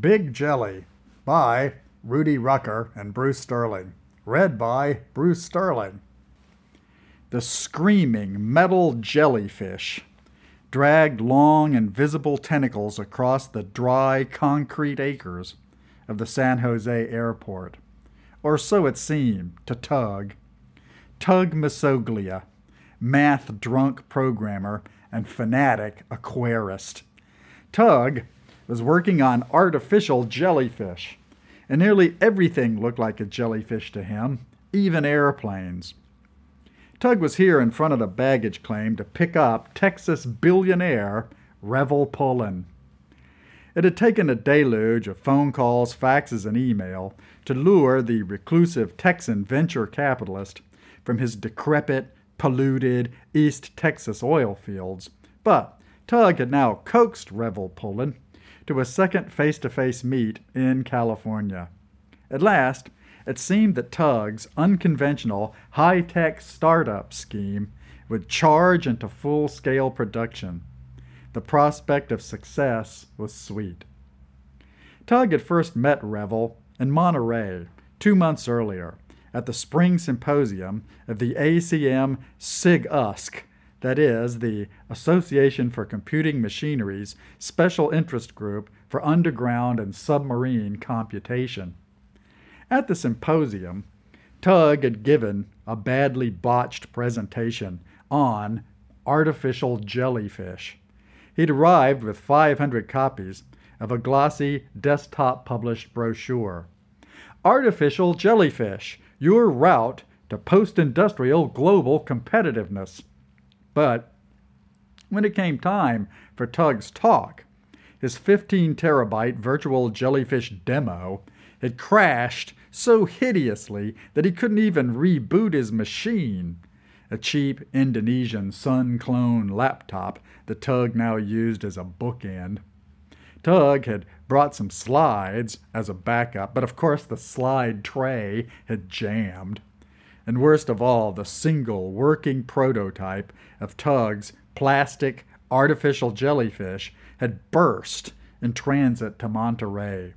Big Jelly by Rudy Rucker and Bruce Sterling. Read by Bruce Sterling. The screaming metal jellyfish dragged long invisible tentacles across the dry concrete acres of the San Jose airport. Or so it seemed to Tug. Tug Masoglia, math drunk programmer and fanatic aquarist. Tug was working on artificial jellyfish, and nearly everything looked like a jellyfish to him, even airplanes. Tug was here in front of the baggage claim to pick up Texas billionaire Revel Pullen. It had taken a deluge of phone calls, faxes, and email to lure the reclusive Texan venture capitalist from his decrepit, polluted East Texas oil fields. But Tug had now coaxed Revel Pullen to a second face to face meet in California. At last, it seemed that Tug's unconventional high tech startup scheme would charge into full scale production. The prospect of success was sweet. Tug had first met Revel in Monterey two months earlier at the spring symposium of the ACM SIG USC that is, the Association for Computing Machinery's special interest group for underground and submarine computation. At the symposium, Tug had given a badly botched presentation on artificial jellyfish. He'd arrived with 500 copies of a glossy desktop published brochure. Artificial Jellyfish Your Route to Post Industrial Global Competitiveness. But when it came time for Tug's talk, his 15 terabyte virtual jellyfish demo had crashed so hideously that he couldn't even reboot his machine. A cheap Indonesian Sun clone laptop that Tug now used as a bookend. Tug had brought some slides as a backup, but of course the slide tray had jammed and worst of all, the single working prototype of Tug's plastic artificial jellyfish had burst in transit to Monterey.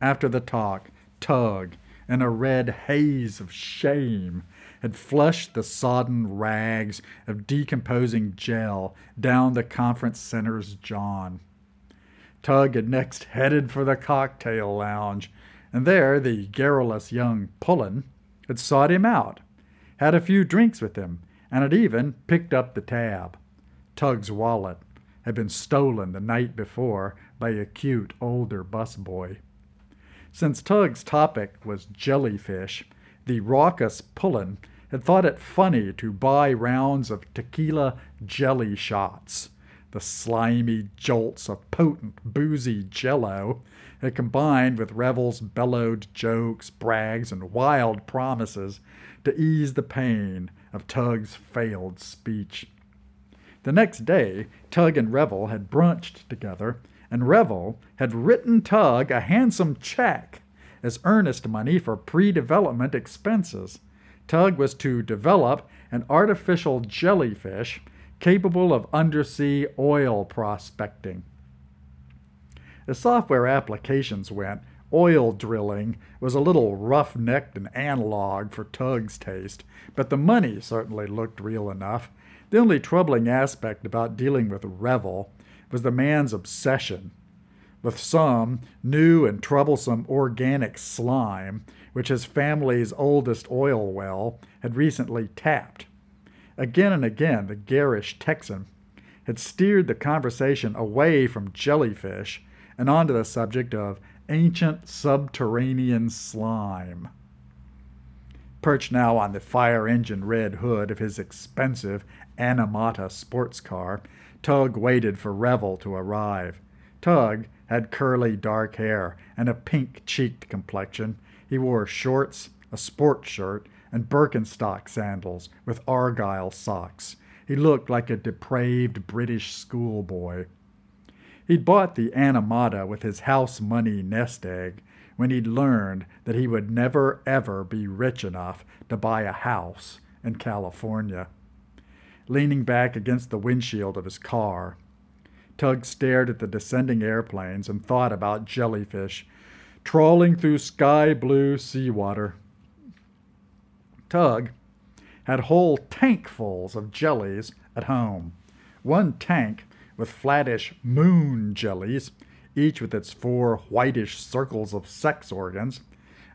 After the talk, Tug, in a red haze of shame, had flushed the sodden rags of decomposing gel down the conference center's john. Tug had next headed for the cocktail lounge, and there the garrulous young Pullen had sought him out had a few drinks with him, and had even picked up the tab. Tug's wallet had been stolen the night before by a cute older busboy. Since Tug's topic was jellyfish, the raucous Pullen had thought it funny to buy rounds of tequila jelly shots. The slimy jolts of potent, boozy jello had combined with Revel's bellowed jokes, brags, and wild promises to ease the pain of Tug's failed speech. The next day, Tug and Revel had brunched together, and Revel had written Tug a handsome check as earnest money for pre development expenses. Tug was to develop an artificial jellyfish capable of undersea oil prospecting. As software applications went, oil drilling was a little rough necked and analog for Tug's taste, but the money certainly looked real enough. The only troubling aspect about dealing with Revel was the man's obsession with some new and troublesome organic slime, which his family's oldest oil well had recently tapped. Again and again, the garish Texan had steered the conversation away from jellyfish and onto the subject of ancient subterranean slime. Perched now on the fire engine red hood of his expensive Animata sports car, Tug waited for Revel to arrive. Tug had curly dark hair and a pink cheeked complexion. He wore shorts, a sport shirt, and Birkenstock sandals with argyle socks. He looked like a depraved British schoolboy. He'd bought the Animata with his house money nest egg when he'd learned that he would never ever be rich enough to buy a house in California. Leaning back against the windshield of his car, Tug stared at the descending airplanes and thought about jellyfish trawling through sky blue seawater. Tug had whole tankfuls of jellies at home. One tank with flattish moon jellies, each with its four whitish circles of sex organs.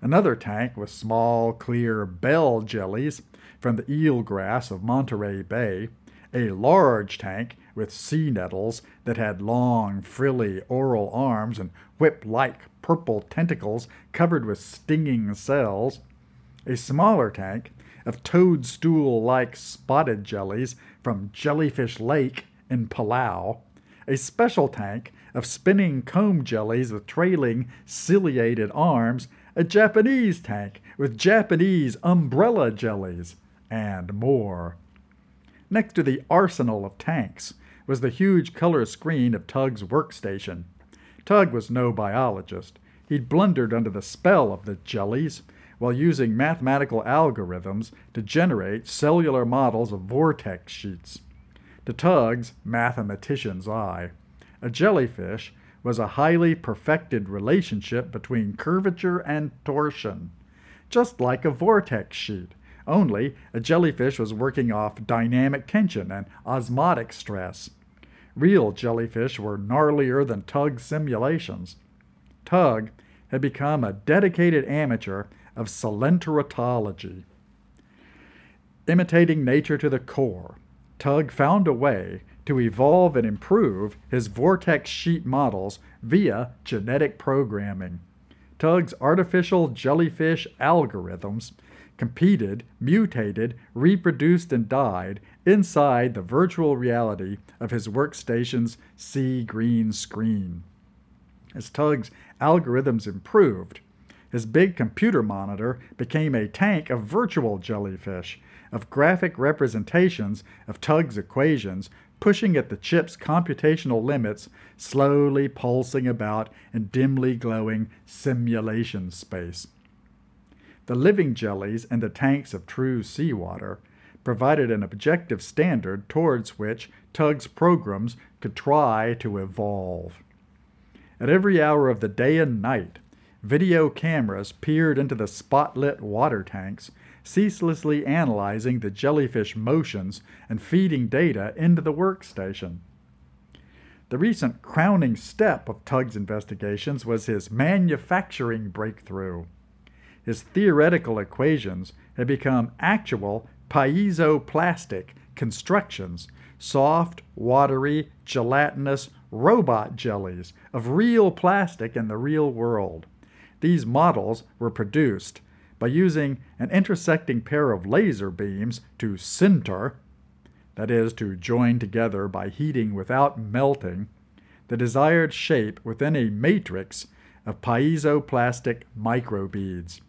Another tank with small, clear bell jellies from the eelgrass of Monterey Bay. A large tank with sea nettles that had long, frilly oral arms and whip like purple tentacles covered with stinging cells. A smaller tank of toadstool like spotted jellies from Jellyfish Lake in Palau. A special tank of spinning comb jellies with trailing ciliated arms. A Japanese tank with Japanese umbrella jellies. And more. Next to the arsenal of tanks was the huge color screen of Tug's workstation. Tug was no biologist. He'd blundered under the spell of the jellies while using mathematical algorithms to generate cellular models of vortex sheets. To Tug's mathematician's eye, a jellyfish was a highly perfected relationship between curvature and torsion, just like a vortex sheet only, a jellyfish was working off dynamic tension and osmotic stress. Real jellyfish were gnarlier than Tug's simulations. Tug had become a dedicated amateur of coelenterology. Imitating nature to the core, Tug found a way to evolve and improve his vortex sheet models via genetic programming. Tug's artificial jellyfish algorithms competed, mutated, reproduced, and died inside the virtual reality of his workstation's sea green screen. As Tug's algorithms improved, his big computer monitor became a tank of virtual jellyfish, of graphic representations of Tug's equations pushing at the chip's computational limits, slowly pulsing about in dimly glowing simulation space. The living jellies and the tanks of true seawater provided an objective standard towards which Tug's programs could try to evolve. At every hour of the day and night, video cameras peered into the spotlit water tanks, ceaselessly analyzing the jellyfish motions and feeding data into the workstation. The recent crowning step of Tug's investigations was his manufacturing breakthrough his theoretical equations had become actual piezoplastic constructions, soft, watery, gelatinous robot jellies of real plastic in the real world. These models were produced by using an intersecting pair of laser beams to sinter, that is, to join together by heating without melting, the desired shape within a matrix of piezoplastic microbeads.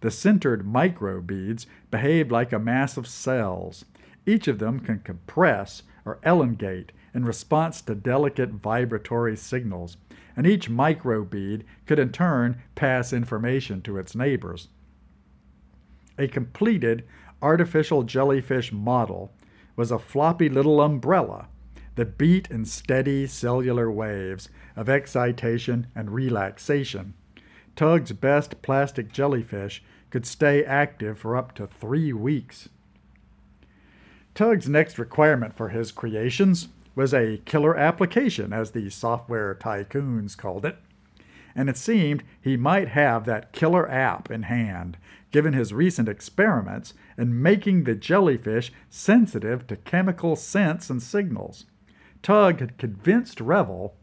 The sintered microbeads behave like a mass of cells. Each of them can compress or elongate in response to delicate vibratory signals, and each microbead could in turn pass information to its neighbors. A completed artificial jellyfish model was a floppy little umbrella that beat in steady cellular waves of excitation and relaxation. Tug's best plastic jellyfish could stay active for up to three weeks. Tug's next requirement for his creations was a killer application, as the software tycoons called it, and it seemed he might have that killer app in hand, given his recent experiments in making the jellyfish sensitive to chemical scents and signals. Tug had convinced Revel,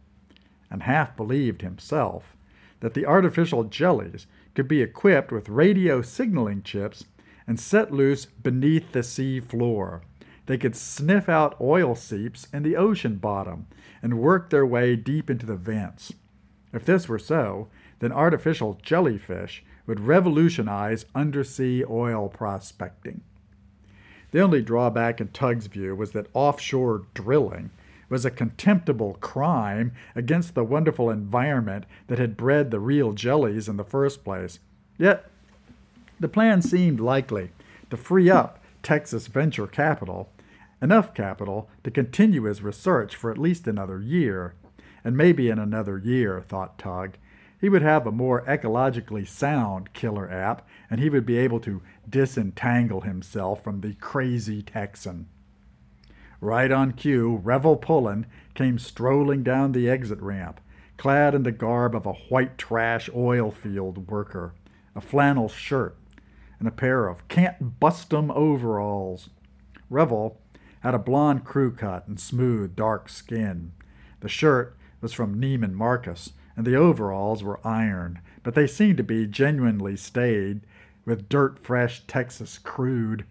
and half believed himself, that the artificial jellies could be equipped with radio signaling chips and set loose beneath the sea floor. They could sniff out oil seeps in the ocean bottom and work their way deep into the vents. If this were so, then artificial jellyfish would revolutionize undersea oil prospecting. The only drawback in Tug's view was that offshore drilling was a contemptible crime against the wonderful environment that had bred the real jellies in the first place. Yet, the plan seemed likely to free up Texas venture capital enough capital to continue his research for at least another year. And maybe in another year, thought Tug, he would have a more ecologically sound killer app and he would be able to disentangle himself from the crazy Texan. Right on cue, Revel Pullen came strolling down the exit ramp, clad in the garb of a white trash oil field worker, a flannel shirt, and a pair of can't bust 'em overalls. Revel had a blond crew cut and smooth, dark skin. The shirt was from Neiman Marcus, and the overalls were ironed, but they seemed to be genuinely stayed with dirt fresh Texas crude.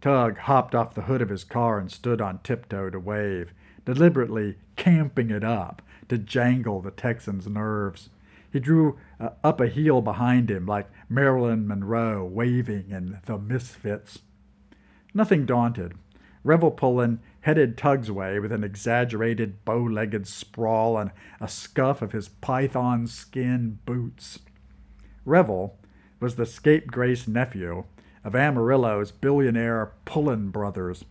Tug hopped off the hood of his car and stood on tiptoe to wave, deliberately camping it up to jangle the Texan's nerves. He drew uh, up a heel behind him like Marilyn Monroe waving in The Misfits. Nothing daunted, Revel Pullen headed Tug's way with an exaggerated bow-legged sprawl and a scuff of his python skin boots. Revel was the scapegrace nephew of Amarillo's billionaire Pullen brothers.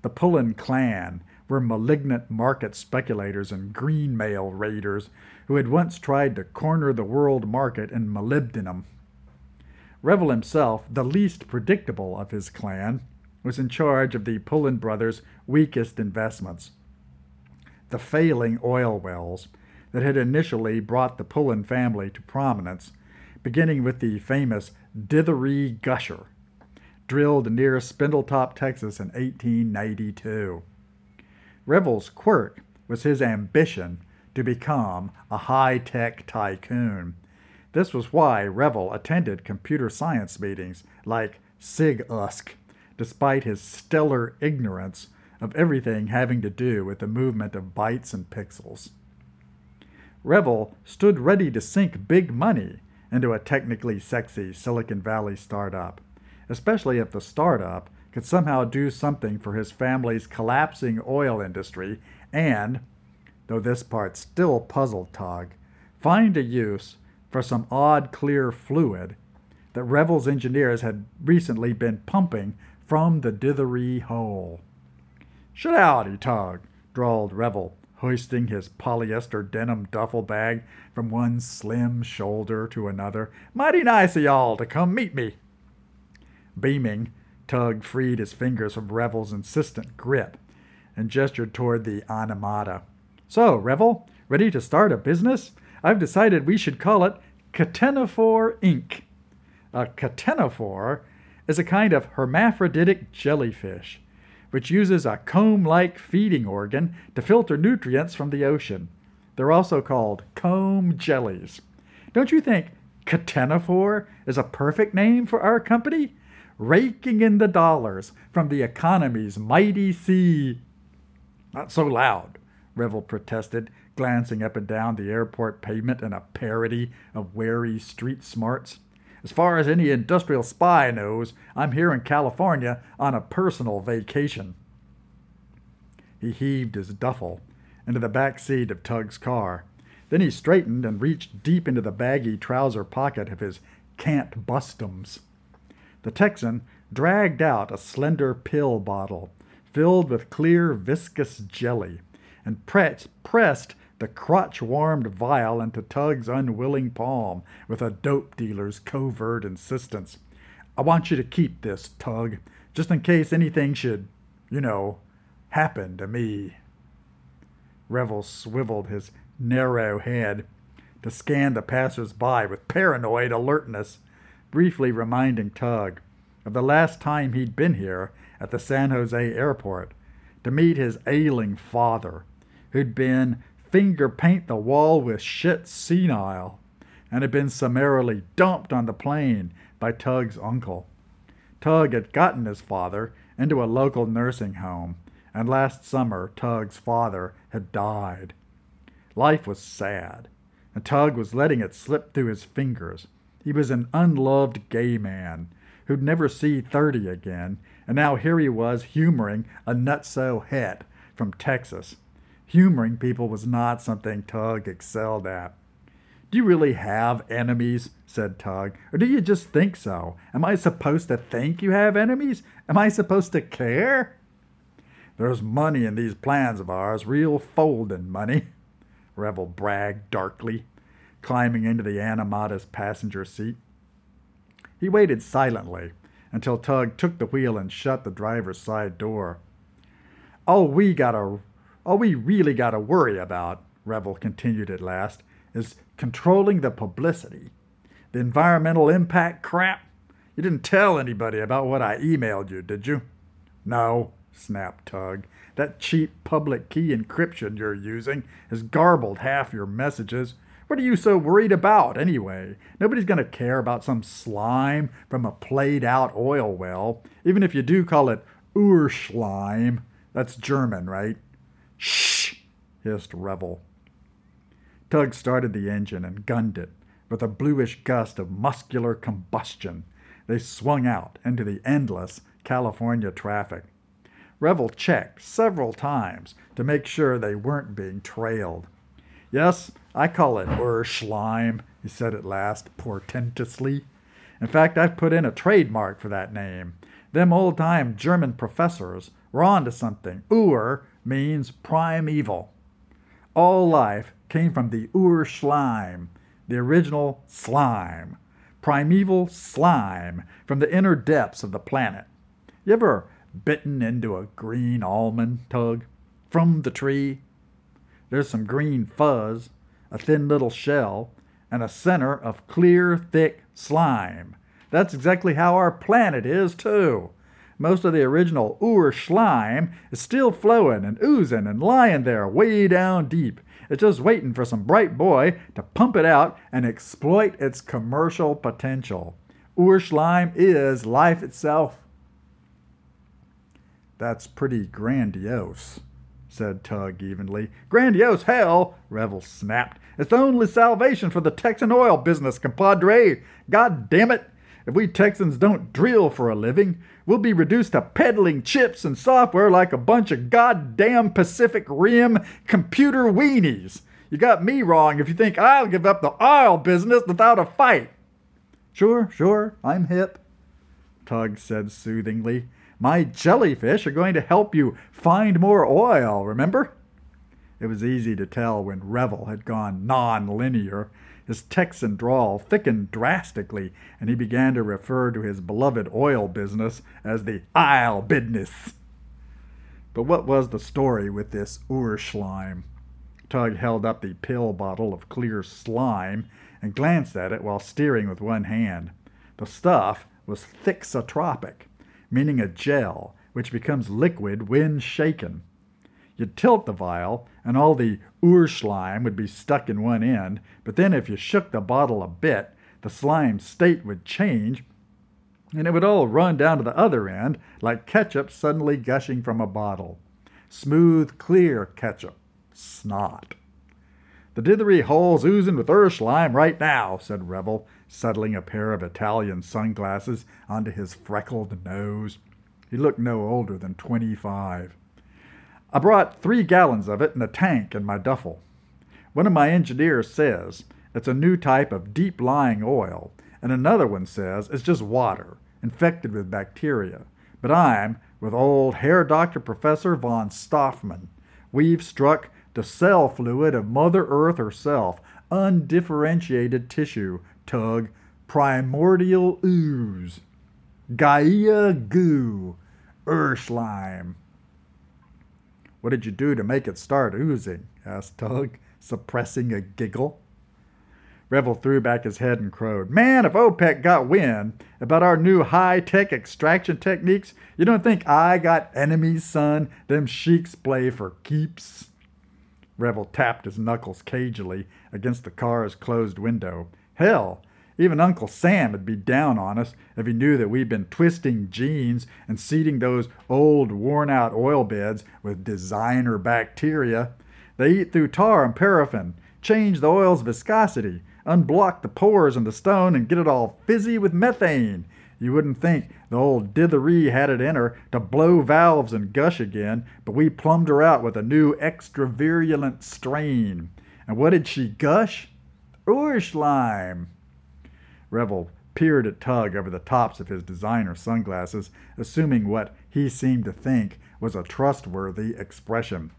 The Pullen clan were malignant market speculators and green mail raiders who had once tried to corner the world market in molybdenum. Revel himself, the least predictable of his clan, was in charge of the Pullen brothers' weakest investments. The failing oil wells that had initially brought the Pullen family to prominence, beginning with the famous Dithery Gusher, drilled near Spindletop, Texas in 1892. Revel's quirk was his ambition to become a high tech tycoon. This was why Revel attended computer science meetings like SIG-USC despite his stellar ignorance of everything having to do with the movement of bytes and pixels. Revel stood ready to sink big money into a technically sexy Silicon Valley startup, especially if the startup could somehow do something for his family's collapsing oil industry and, though this part still puzzled Tug, find a use for some odd clear fluid that Revel's engineers had recently been pumping from the dithery hole. Shut out, he Tug, drawled Revel, hoisting his polyester denim duffel bag from one slim shoulder to another. Mighty nice of y'all to come meet me. Beaming, Tug freed his fingers from Revel's insistent grip and gestured toward the animata. So, Revel, ready to start a business? I've decided we should call it Ctenophore Inc. A ctenophore is a kind of hermaphroditic jellyfish, which uses a comb like feeding organ to filter nutrients from the ocean. They're also called comb jellies. Don't you think Ctenophore is a perfect name for our company? Raking in the dollars from the economy's mighty sea. Not so loud, Revel protested, glancing up and down the airport pavement in a parody of wary street smarts. As far as any industrial spy knows, I'm here in California on a personal vacation. He heaved his duffel into the back seat of Tug's car. Then he straightened and reached deep into the baggy trouser pocket of his can't bustums. The Texan dragged out a slender pill bottle filled with clear viscous jelly and pressed the crotch warmed vial into Tug's unwilling palm with a dope dealer's covert insistence. I want you to keep this, Tug, just in case anything should, you know, happen to me. Revel swiveled his narrow head to scan the passers by with paranoid alertness, briefly reminding Tug of the last time he'd been here at the San Jose airport to meet his ailing father, who'd been finger paint the wall with shit senile and had been summarily dumped on the plane by Tug's uncle. Tug had gotten his father into a local nursing home, and last summer Tug's father had died. Life was sad, and Tug was letting it slip through his fingers. He was an unloved gay man who'd never see 30 again, and now here he was humoring a nutso het from Texas humoring people was not something Tug excelled at. Do you really have enemies? said Tug. Or do you just think so? Am I supposed to think you have enemies? Am I supposed to care? There's money in these plans of ours, real folding money, Revel bragged darkly, climbing into the Animata's passenger seat. He waited silently until Tug took the wheel and shut the driver's side door. All we gotta, all we really gotta worry about, Revel continued at last, is controlling the publicity. The environmental impact crap. You didn't tell anybody about what I emailed you, did you? No, snapped Tug. That cheap public key encryption you're using has garbled half your messages. What are you so worried about, anyway? Nobody's going to care about some slime from a played out oil well, even if you do call it Urschleim. That's German, right? Shh, hissed Revel. Tug started the engine and gunned it. With a bluish gust of muscular combustion, they swung out into the endless California traffic. Revel checked several times to make sure they weren't being trailed. Yes, I call it Urschleim, he said at last, portentously. In fact, I've put in a trademark for that name. Them old time German professors were on to something. Ur means primeval. All life came from the Ur slime, the original slime. Primeval slime from the inner depths of the planet. You ever bitten into a green almond, Tug, from the tree. There's some green fuzz, a thin little shell, and a center of clear, thick slime. That's exactly how our planet is, too. Most of the original Ur slime is still flowing and oozing and lying there way down deep. It's just waiting for some bright boy to pump it out and exploit its commercial potential. Ur slime is life itself. That's pretty grandiose, said Tug evenly. Grandiose hell, Revel snapped. It's the only salvation for the Texan oil business, compadre. God damn it! If we Texans don't drill for a living, we'll be reduced to peddling chips and software like a bunch of goddamn Pacific Rim computer weenies. You got me wrong if you think I'll give up the oil business without a fight. Sure, sure, I'm hip, Tug said soothingly. My jellyfish are going to help you find more oil, remember? It was easy to tell when Revel had gone non linear. His Texan drawl thickened drastically, and he began to refer to his beloved oil business as the Isle business. But what was the story with this Urschleim? Tug held up the pill bottle of clear slime and glanced at it while steering with one hand. The stuff was thixotropic meaning a gel, which becomes liquid when shaken. You'd tilt the vial, and all the Urschleim would be stuck in one end, but then if you shook the bottle a bit, the slime state would change, and it would all run down to the other end like ketchup suddenly gushing from a bottle. Smooth, clear ketchup. Snot. The dithery hole's oozing with Urschleim right now, said Revel, settling a pair of Italian sunglasses onto his freckled nose. He looked no older than 25. I brought three gallons of it in a tank in my duffel. One of my engineers says it's a new type of deep lying oil, and another one says it's just water, infected with bacteria. But I'm with old Herr Doktor Professor von Stoffman. We've struck the cell fluid of Mother Earth herself, undifferentiated tissue, tug, primordial ooze, Gaia goo, Urschleim. What did you do to make it start oozing? asked Tug, suppressing a giggle. Revel threw back his head and crowed. Man, if OPEC got wind about our new high tech extraction techniques, you don't think I got enemies, son? Them sheiks play for keeps. Revel tapped his knuckles cagily against the car's closed window. Hell, even Uncle Sam would be down on us if he knew that we'd been twisting genes and seeding those old worn out oil beds with designer bacteria. They eat through tar and paraffin, change the oil's viscosity, unblock the pores in the stone, and get it all fizzy with methane. You wouldn't think the old dithery had it in her to blow valves and gush again, but we plumbed her out with a new extra virulent strain. And what did she gush? Urschleim. Revel peered at Tug over the tops of his designer sunglasses, assuming what he seemed to think was a trustworthy expression.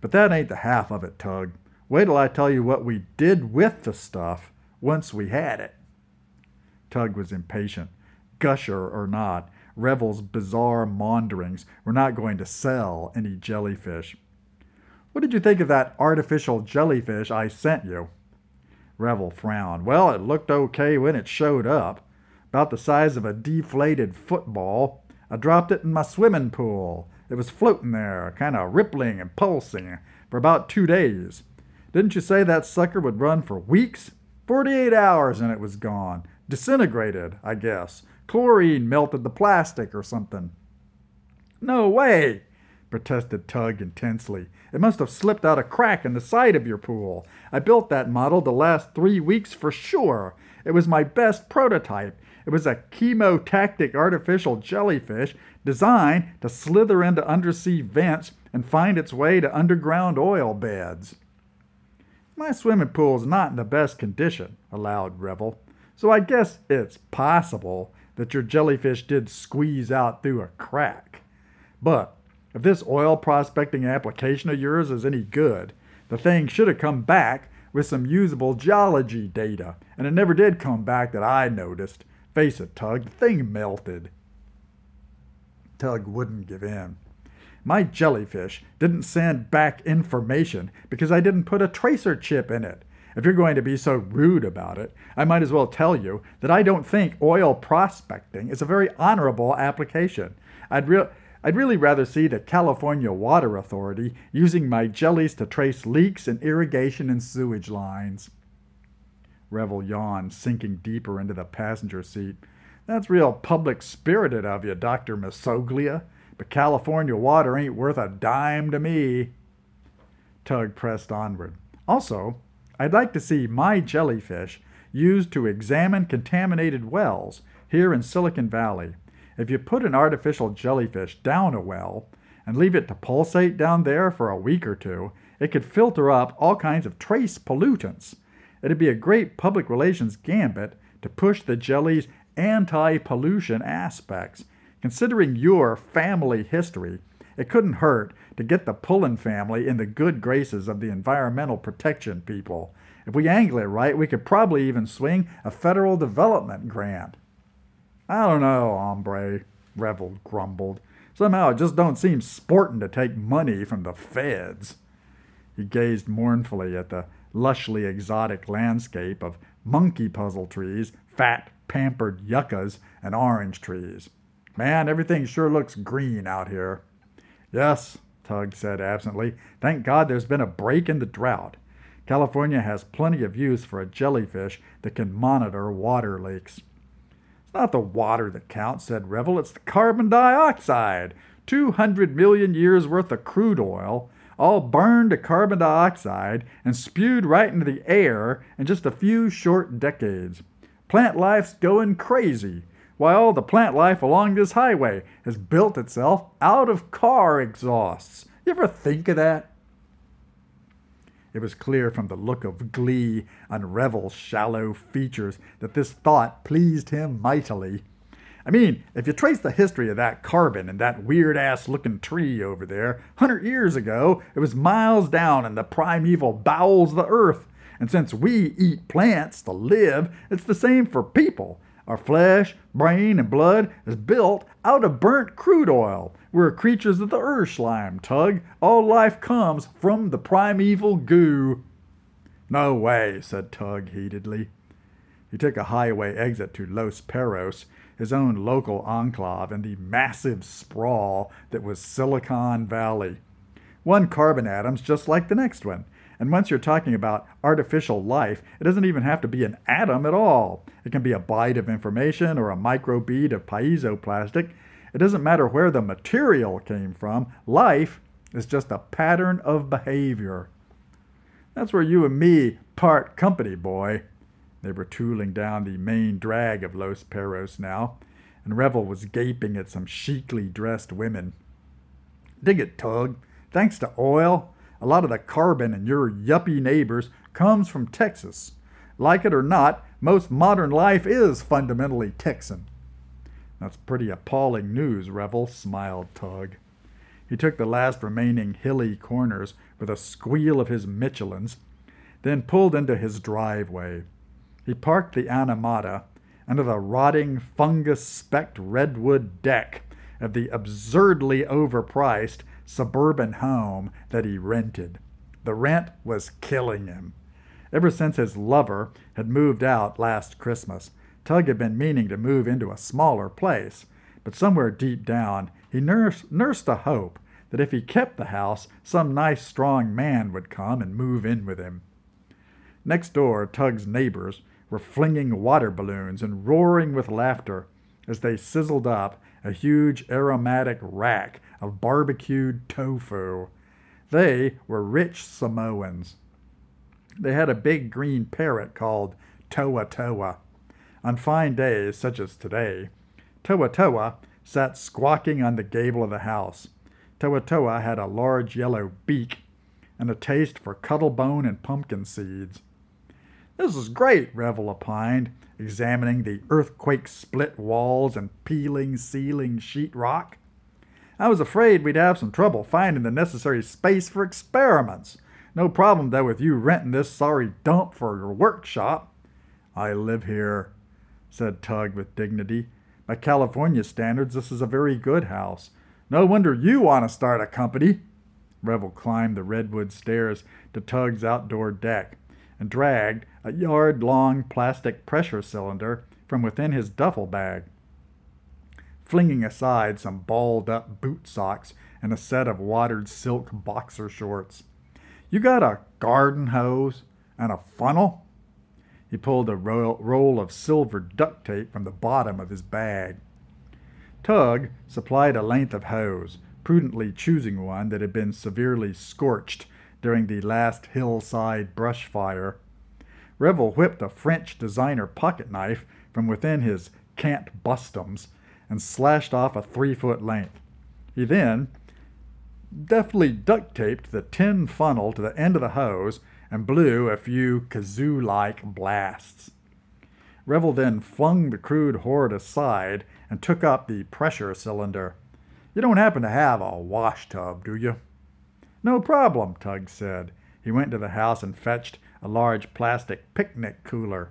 But that ain't the half of it, Tug. Wait till I tell you what we did with the stuff once we had it. Tug was impatient. Gusher or not, Revel's bizarre maunderings were not going to sell any jellyfish. What did you think of that artificial jellyfish I sent you? Revel frowned. Well, it looked okay when it showed up. About the size of a deflated football. I dropped it in my swimming pool. It was floating there, kind of rippling and pulsing, for about two days. Didn't you say that sucker would run for weeks? Forty eight hours and it was gone. Disintegrated, I guess. Chlorine melted the plastic or something. No way, protested Tug intensely. It must have slipped out a crack in the side of your pool. I built that model to last three weeks for sure. It was my best prototype. It was a chemotactic artificial jellyfish designed to slither into undersea vents and find its way to underground oil beds. My swimming pool's not in the best condition, allowed Revel, so I guess it's possible that your jellyfish did squeeze out through a crack. But if this oil prospecting application of yours is any good, the thing should have come back with some usable geology data, and it never did come back that I noticed. Face it, Tug, the thing melted. Tug wouldn't give in. My jellyfish didn't send back information because I didn't put a tracer chip in it. If you're going to be so rude about it, I might as well tell you that I don't think oil prospecting is a very honorable application. I'd, re- I'd really rather see the California Water Authority using my jellies to trace leaks in irrigation and sewage lines. Revel yawned, sinking deeper into the passenger seat. That's real public spirited of you, Dr. Masoglia, but California water ain't worth a dime to me. Tug pressed onward. Also, I'd like to see my jellyfish used to examine contaminated wells here in Silicon Valley. If you put an artificial jellyfish down a well and leave it to pulsate down there for a week or two, it could filter up all kinds of trace pollutants. It'd be a great public relations gambit to push the jelly's anti pollution aspects. Considering your family history, it couldn't hurt to get the Pullen family in the good graces of the environmental protection people. If we angle it right, we could probably even swing a federal development grant. I don't know, hombre, Revel grumbled. Somehow it just don't seem sportin' to take money from the feds. He gazed mournfully at the lushly exotic landscape of monkey puzzle trees, fat, pampered yuccas, and orange trees. Man, everything sure looks green out here. Yes, Tug said absently. Thank God there's been a break in the drought. California has plenty of use for a jellyfish that can monitor water leaks. Not the water that counts, said Revel. It's the carbon dioxide. 200 million years worth of crude oil, all burned to carbon dioxide and spewed right into the air in just a few short decades. Plant life's going crazy why all the plant life along this highway has built itself out of car exhausts. You ever think of that? It was clear from the look of glee on Revel's shallow features that this thought pleased him mightily. I mean, if you trace the history of that carbon and that weird ass looking tree over there, hundred years ago, it was miles down in the primeval bowels of the earth. And since we eat plants to live, it's the same for people. Our flesh, brain, and blood is built out of burnt crude oil. We're creatures of the earth slime, Tug. All life comes from the primeval goo. No way, said Tug heatedly. He took a highway exit to Los Perros, his own local enclave in the massive sprawl that was Silicon Valley. One carbon atom's just like the next one, and once you're talking about artificial life, it doesn't even have to be an atom at all. It can be a byte of information or a microbead of piezoplastic. It doesn't matter where the material came from. Life is just a pattern of behavior. That's where you and me part company, boy. They were tooling down the main drag of Los Perros now, and Revel was gaping at some chicly dressed women. Dig it, Tug. Thanks to oil, a lot of the carbon in your yuppie neighbors comes from Texas. Like it or not, most modern life is fundamentally Texan. That's pretty appalling news, Revel, smiled Tug. He took the last remaining hilly corners with a squeal of his Michelins, then pulled into his driveway. He parked the Animata under the rotting, fungus specked redwood deck of the absurdly overpriced suburban home that he rented. The rent was killing him. Ever since his lover had moved out last Christmas, Tug had been meaning to move into a smaller place, but somewhere deep down he nursed, nursed a hope that if he kept the house, some nice strong man would come and move in with him. Next door, Tug's neighbors were flinging water balloons and roaring with laughter as they sizzled up a huge aromatic rack of barbecued tofu. They were rich Samoans. They had a big green parrot called Toa Toa. On fine days, such as today, Toa Toa sat squawking on the gable of the house. Toa Toa had a large yellow beak and a taste for cuttlebone and pumpkin seeds. This is great, Revel opined, examining the earthquake split walls and peeling ceiling sheetrock. I was afraid we'd have some trouble finding the necessary space for experiments. No problem, though, with you renting this sorry dump for your workshop. I live here, said Tug with dignity. By California standards, this is a very good house. No wonder you want to start a company. Revel climbed the redwood stairs to Tug's outdoor deck and dragged a yard long plastic pressure cylinder from within his duffel bag. Flinging aside some balled up boot socks and a set of watered silk boxer shorts. You got a garden hose and a funnel? He pulled a roll of silver duct tape from the bottom of his bag. Tug supplied a length of hose, prudently choosing one that had been severely scorched during the last hillside brush fire. Revel whipped a French designer pocket knife from within his cant bustums and slashed off a three foot length. He then deftly duct taped the tin funnel to the end of the hose and blew a few kazoo like blasts. Revel then flung the crude hoard aside and took up the pressure cylinder. You don't happen to have a wash tub, do you? No problem, Tug said. He went to the house and fetched a large plastic picnic cooler.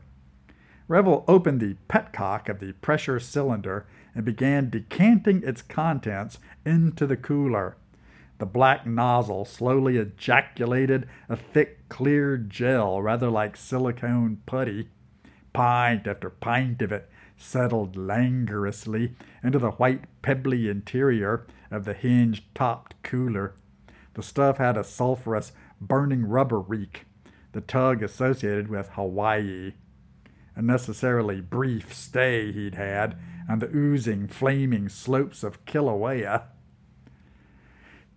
Revel opened the petcock of the pressure cylinder and began decanting its contents into the cooler. The black nozzle slowly ejaculated a thick, clear gel, rather like silicone putty. Pint after pint of it settled languorously into the white, pebbly interior of the hinged topped cooler. The stuff had a sulphurous, burning rubber reek, the tug associated with Hawaii. A necessarily brief stay he'd had on the oozing, flaming slopes of Kilauea.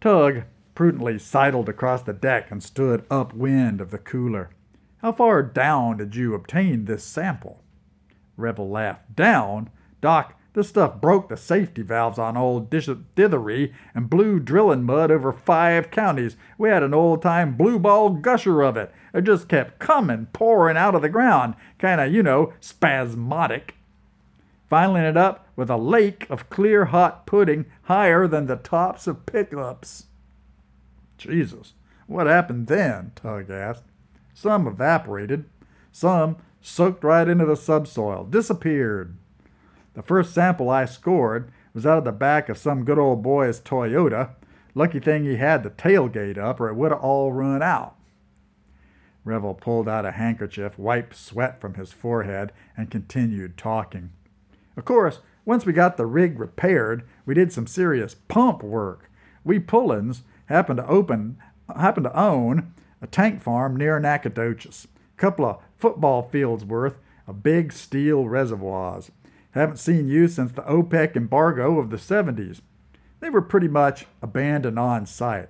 Tug prudently sidled across the deck and stood upwind of the cooler. How far down did you obtain this sample? Revel laughed. Down? Doc, this stuff broke the safety valves on old Dithery and blew drilling mud over five counties. We had an old time blue ball gusher of it. It just kept coming, pouring out of the ground, kind of, you know, spasmodic. Filing it up with a lake of clear hot pudding higher than the tops of pickups. Jesus, what happened then? Tug asked. Some evaporated, some soaked right into the subsoil, disappeared. The first sample I scored was out of the back of some good old boy's Toyota. Lucky thing he had the tailgate up, or it would have all run out. Revel pulled out a handkerchief, wiped sweat from his forehead, and continued talking. Of course, once we got the rig repaired, we did some serious pump work. We Pullens happened to open, happened to own a tank farm near Nacogdoches, a couple of football fields worth of big steel reservoirs. Haven't seen you since the OPEC embargo of the 70s. They were pretty much abandoned on site.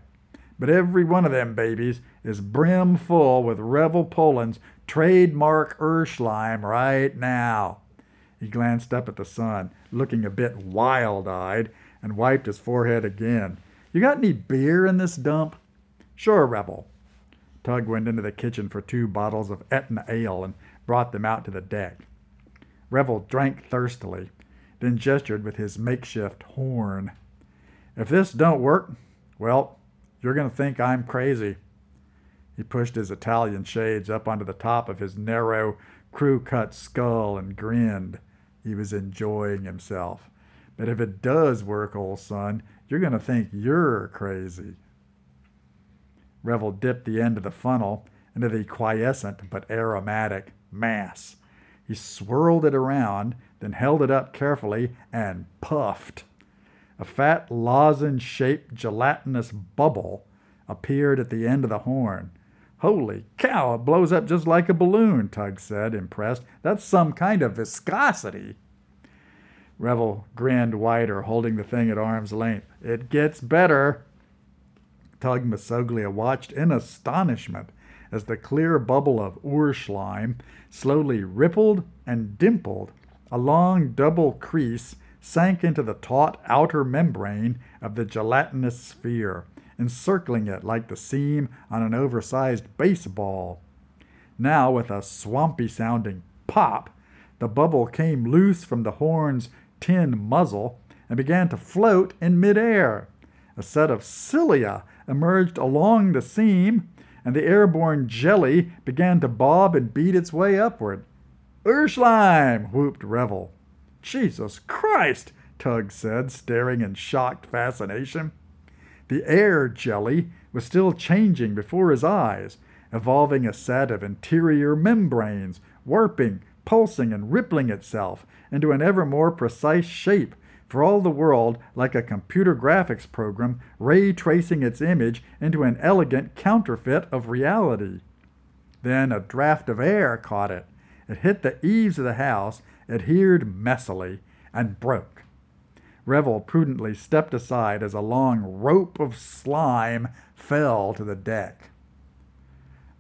But every one of them babies is brim full with Revel Pullen's trademark Urschleim right now. He glanced up at the sun, looking a bit wild eyed, and wiped his forehead again. You got any beer in this dump? Sure, Revel. Tug went into the kitchen for two bottles of Etna ale and brought them out to the deck. Revel drank thirstily, then gestured with his makeshift horn. If this don't work, Well, you're going to think I'm crazy. He pushed his Italian shades up onto the top of his narrow, crew cut skull and grinned. He was enjoying himself. But if it does work, old son, you're going to think you're crazy. Revel dipped the end of the funnel into the quiescent but aromatic mass. He swirled it around, then held it up carefully and puffed. A fat lozenge shaped gelatinous bubble appeared at the end of the horn. Holy cow, it blows up just like a balloon, Tug said, impressed. That's some kind of viscosity. Revel grinned wider, holding the thing at arm's length. It gets better. Tug Mesoglia watched in astonishment as the clear bubble of Urschleim slowly rippled and dimpled. A long double crease sank into the taut outer membrane of the gelatinous sphere encircling it like the seam on an oversized baseball. Now, with a swampy sounding pop, the bubble came loose from the horn's tin muzzle and began to float in midair. A set of cilia emerged along the seam, and the airborne jelly began to bob and beat its way upward. Urschleim! whooped Revel. Jesus Christ! Tug said, staring in shocked fascination. The air jelly was still changing before his eyes, evolving a set of interior membranes, warping, pulsing, and rippling itself into an ever more precise shape, for all the world like a computer graphics program ray tracing its image into an elegant counterfeit of reality. Then a draft of air caught it. It hit the eaves of the house, adhered messily, and broke. Revel prudently stepped aside as a long rope of slime fell to the deck.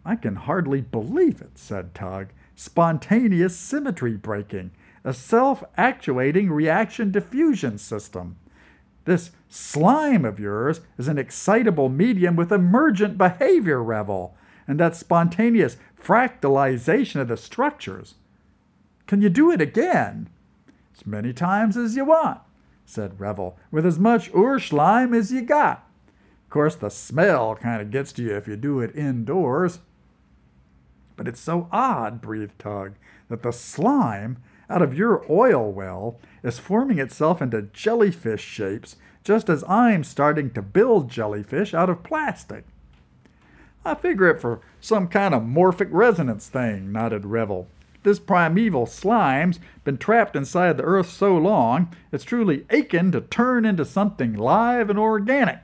I can hardly believe it, said Tug. Spontaneous symmetry breaking, a self actuating reaction diffusion system. This slime of yours is an excitable medium with emergent behavior, Revel, and that spontaneous fractalization of the structures. Can you do it again? As many times as you want said Revel, with as much Urschleim as you got. Of course, the smell kind of gets to you if you do it indoors. But it's so odd, breathed Tug, that the slime out of your oil well is forming itself into jellyfish shapes just as I'm starting to build jellyfish out of plastic. I figure it for some kind of morphic resonance thing, nodded Revel. This primeval slime's been trapped inside the earth so long, it's truly aching to turn into something live and organic.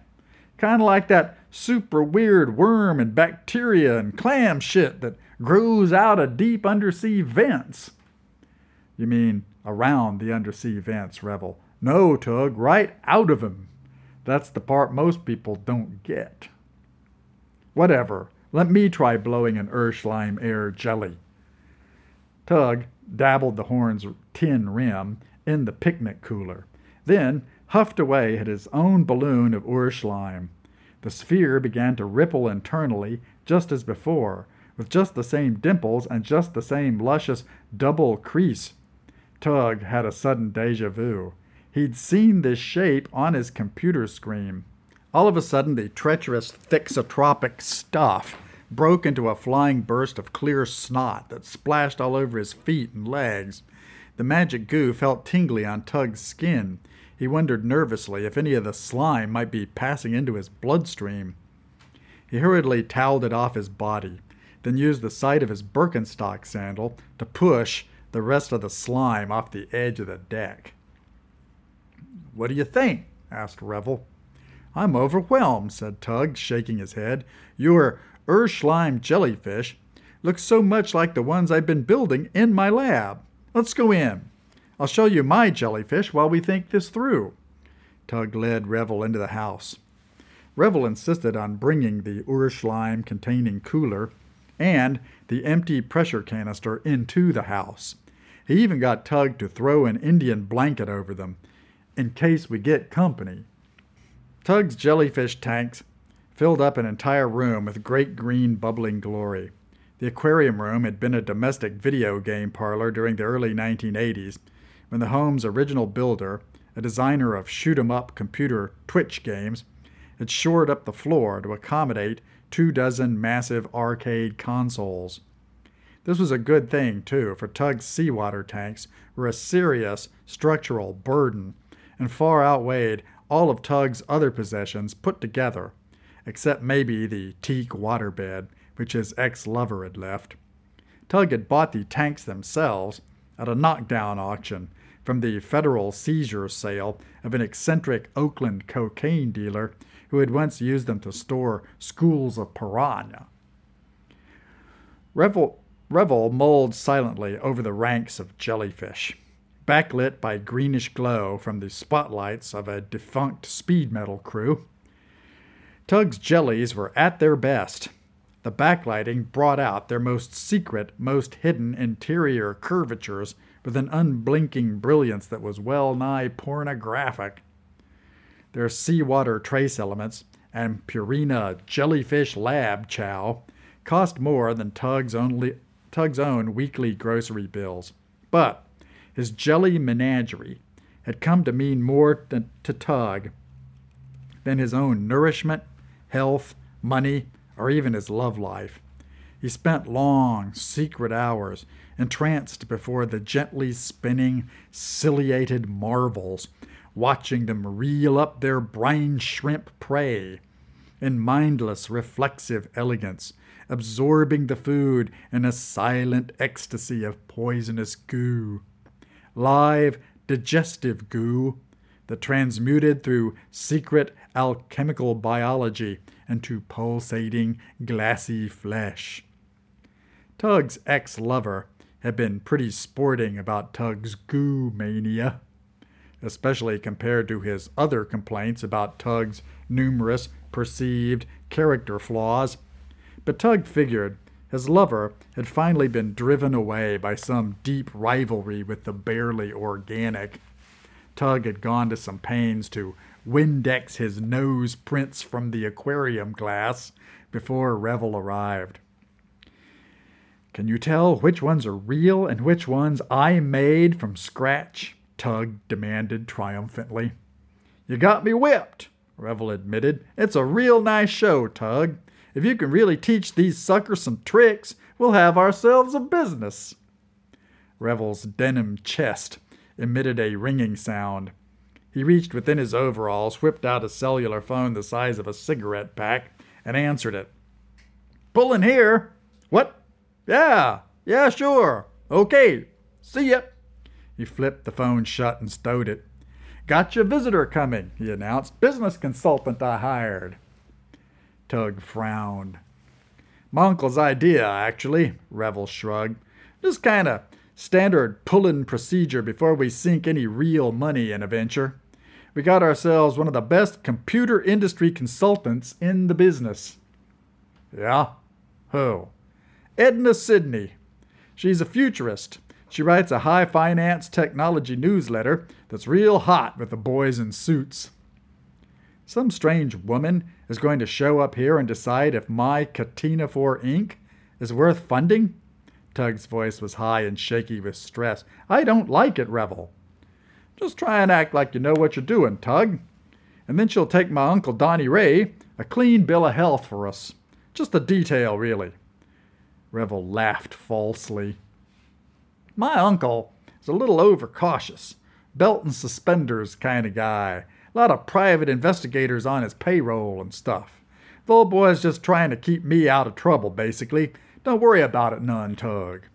Kind of like that super weird worm and bacteria and clam shit that grows out of deep undersea vents. You mean around the undersea vents, Revel? No, Tug, right out of 'em. That's the part most people don't get. Whatever. Let me try blowing an Urschleim air jelly. Tug dabbled the horn's tin rim in the picnic cooler, then huffed away at his own balloon of Urschleim. The sphere began to ripple internally just as before, with just the same dimples and just the same luscious double crease. Tug had a sudden deja vu. He'd seen this shape on his computer screen. All of a sudden, the treacherous thixotropic stuff broke into a flying burst of clear snot that splashed all over his feet and legs. The magic goo felt tingly on Tug's skin. He wondered nervously if any of the slime might be passing into his bloodstream. He hurriedly toweled it off his body, then used the side of his Birkenstock sandal to push the rest of the slime off the edge of the deck. What do you think? asked Revel. I'm overwhelmed, said Tug, shaking his head. You're Urschleim jellyfish looks so much like the ones I've been building in my lab. Let's go in. I'll show you my jellyfish while we think this through. Tug led Revel into the house. Revel insisted on bringing the Urschleim containing cooler and the empty pressure canister into the house. He even got Tug to throw an Indian blanket over them in case we get company. Tug's jellyfish tanks filled up an entire room with great green bubbling glory. The aquarium room had been a domestic video game parlor during the early 1980s when the home's original builder, a designer of shoot 'em up computer Twitch games, had shored up the floor to accommodate two dozen massive arcade consoles. This was a good thing, too, for Tug's seawater tanks were a serious structural burden and far outweighed all of Tug's other possessions put together, except maybe the teak waterbed which his ex lover had left. Tug had bought the tanks themselves at a knockdown auction from the federal seizure sale of an eccentric Oakland cocaine dealer who had once used them to store schools of piranha. Revel, Revel mulled silently over the ranks of jellyfish, backlit by greenish glow from the spotlights of a defunct speed metal crew. Tug's jellies were at their best. The backlighting brought out their most secret, most hidden interior curvatures with an unblinking brilliance that was well nigh pornographic. Their seawater trace elements and Purina jellyfish lab chow cost more than Tug's, only, Tug's own weekly grocery bills. But his jelly menagerie had come to mean more to, to Tug than his own nourishment, health, money, or even his love life. He spent long, secret hours entranced before the gently spinning, ciliated marvels, watching them reel up their brine shrimp prey in mindless, reflexive elegance, absorbing the food in a silent ecstasy of poisonous goo. Live, digestive goo that transmuted through secret alchemical biology into pulsating, glassy flesh. Tug's ex lover had been pretty sporting about Tug's goo mania, especially compared to his other complaints about Tug's numerous perceived character flaws. But Tug figured his lover had finally been driven away by some deep rivalry with the barely organic. Tug had gone to some pains to Windex his nose prints from the aquarium glass before Revel arrived. Can you tell which ones are real and which ones I made from scratch? Tug demanded triumphantly. You got me whipped, Revel admitted. It's a real nice show, Tug. If you can really teach these suckers some tricks, we'll have ourselves a business. Revel's denim chest emitted a ringing sound. He reached within his overalls, whipped out a cellular phone the size of a cigarette pack, and answered it. Pullen here. What? Yeah, yeah, sure. Okay, see ya. He flipped the phone shut and stowed it. Got your visitor coming, he announced. Business consultant I hired. Tug frowned. My uncle's idea, actually, Revel shrugged. Just kind of standard Pullen procedure before we sink any real money in a venture we got ourselves one of the best computer industry consultants in the business. Yeah? Who? Edna Sidney. She's a futurist. She writes a high finance technology newsletter that's real hot with the boys in suits. Some strange woman is going to show up here and decide if my Ctenophore Inc. is worth funding? Tug's voice was high and shaky with stress. I don't like it, Revel. Just try and act like you know what you're doing, Tug. And then she'll take my Uncle Donnie Ray a clean bill of health for us. Just a detail, really. Revel laughed falsely. My uncle is a little overcautious, belt and suspenders kind of guy. A lot of private investigators on his payroll and stuff. The old boy's just trying to keep me out of trouble, basically. Don't worry about it none, Tug.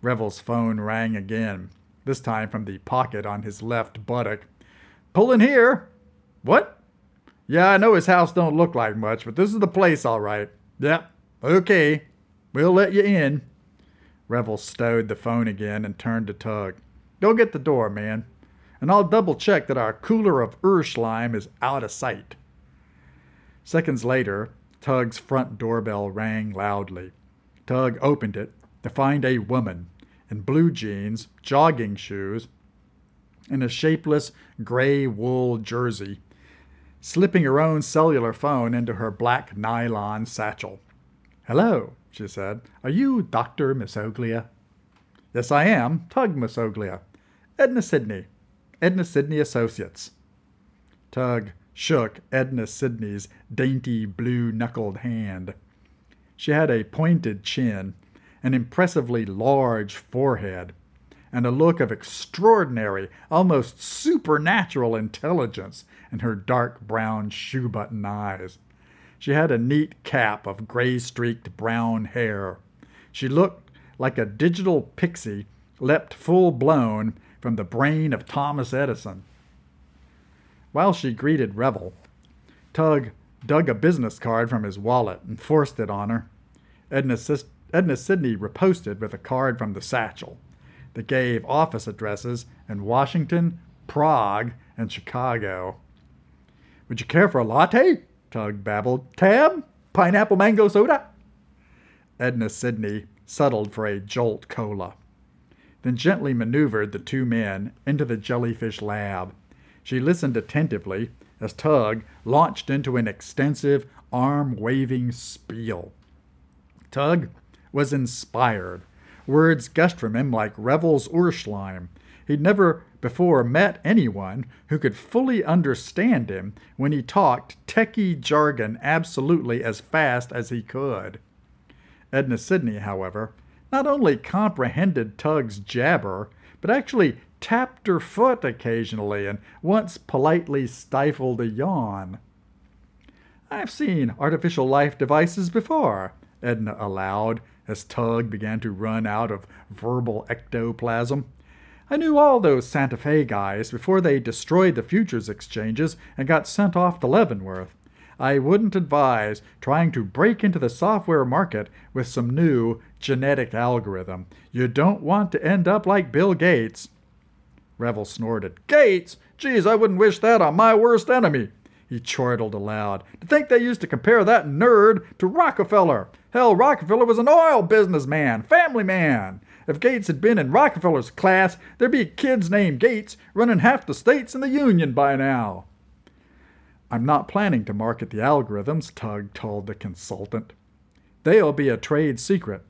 Revel's phone rang again this time from the pocket on his left buttock. Pullen here. What? Yeah, I know his house don't look like much, but this is the place all right. Yep. Okay. We'll let you in. Revel stowed the phone again and turned to Tug. Go get the door, man. And I'll double check that our cooler of Urschleim is out of sight. Seconds later, Tug's front doorbell rang loudly. Tug opened it to find a woman in blue jeans, jogging shoes, and a shapeless gray wool jersey, slipping her own cellular phone into her black nylon satchel. Hello, she said. Are you Dr. Mesoglia? Yes, I am. Tug Mesoglia. Edna Sidney. Edna Sidney Associates. Tug shook Edna Sidney's dainty blue knuckled hand. She had a pointed chin, an impressively large forehead, and a look of extraordinary, almost supernatural intelligence in her dark brown shoe button eyes. She had a neat cap of gray streaked brown hair. She looked like a digital pixie leapt full blown from the brain of Thomas Edison. While she greeted Revel, Tug dug a business card from his wallet and forced it on her. Edna, Edna Sidney riposted with a card from the satchel that gave office addresses in Washington, Prague, and Chicago. Would you care for a latte? Tug babbled. Tab? Pineapple mango soda? Edna Sidney settled for a jolt cola, then gently maneuvered the two men into the jellyfish lab. She listened attentively as Tug launched into an extensive, arm waving spiel. Tug was inspired. Words gushed from him like Revel's Urschleim. He'd never before met anyone who could fully understand him when he talked techie jargon absolutely as fast as he could. Edna Sidney, however, not only comprehended Tug's jabber, but actually tapped her foot occasionally and once politely stifled a yawn. I've seen artificial life devices before, Edna allowed as Tug began to run out of verbal ectoplasm. I knew all those Santa Fe guys before they destroyed the futures exchanges and got sent off to Leavenworth. I wouldn't advise trying to break into the software market with some new genetic algorithm. You don't want to end up like Bill Gates. Revel snorted. Gates? Geez, I wouldn't wish that on my worst enemy. He chortled aloud. To think they used to compare that nerd to Rockefeller. Hell, Rockefeller was an oil businessman, family man. If Gates had been in Rockefeller's class, there'd be kids named Gates running half the states in the Union by now. I'm not planning to market the algorithms, Tug told the consultant. They'll be a trade secret.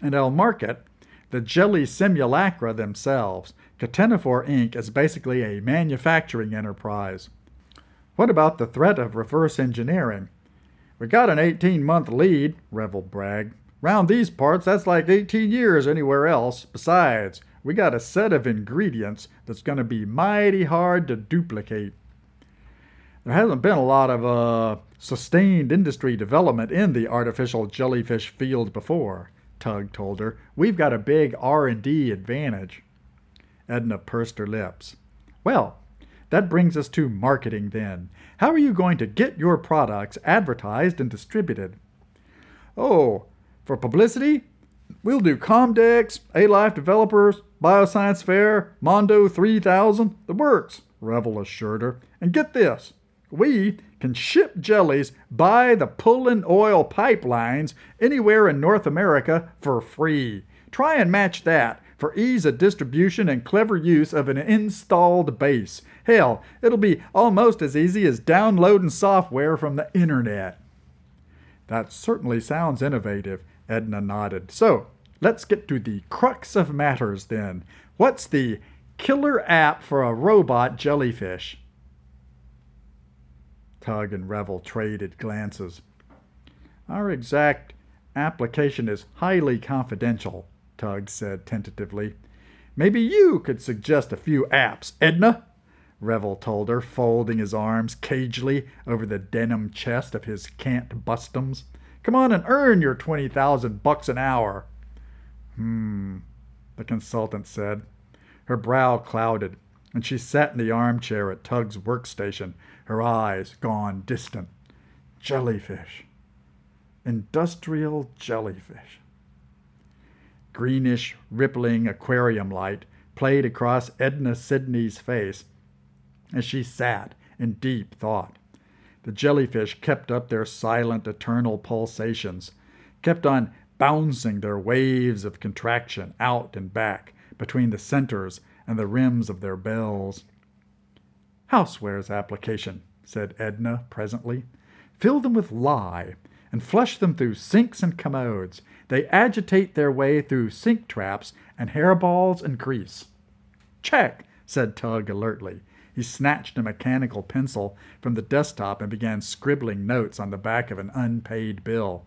And I'll market the jelly simulacra themselves. Ctenophore Inc. is basically a manufacturing enterprise. What about the threat of reverse engineering? We got an 18 month lead, Revel bragged. Round these parts, that's like 18 years anywhere else. Besides, we got a set of ingredients that's going to be mighty hard to duplicate there hasn't been a lot of uh, sustained industry development in the artificial jellyfish field before, Tug told her. We've got a big R&D advantage. Edna pursed her lips. Well, that brings us to marketing then. How are you going to get your products advertised and distributed? Oh, for publicity? We'll do Comdex, A-Life Developers, Bioscience Fair, Mondo 3000, the works, Revel assured her. And get this, we can ship jellies by the Pullen oil pipelines anywhere in North America for free. Try and match that for ease of distribution and clever use of an installed base. Hell, it'll be almost as easy as downloading software from the internet. That certainly sounds innovative, Edna nodded. So, let's get to the crux of matters then. What's the killer app for a robot jellyfish? Tug and Revel traded glances. Our exact application is highly confidential, Tug said tentatively. Maybe you could suggest a few apps, Edna? Revel told her, folding his arms cagily over the denim chest of his Can't Bust 'Ems. Come on and earn your twenty thousand bucks an hour. Hmm, the consultant said. Her brow clouded, and she sat in the armchair at Tug's workstation, her eyes gone distant. Jellyfish. Industrial jellyfish. Greenish, rippling aquarium light played across Edna Sidney's face as she sat in deep thought. The jellyfish kept up their silent, eternal pulsations, kept on bouncing their waves of contraction out and back between the centers and the rims of their bells. Housewares application, said Edna presently. Fill them with lye and flush them through sinks and commodes. They agitate their way through sink traps and hairballs and grease. Check, said Tug alertly. He snatched a mechanical pencil from the desktop and began scribbling notes on the back of an unpaid bill.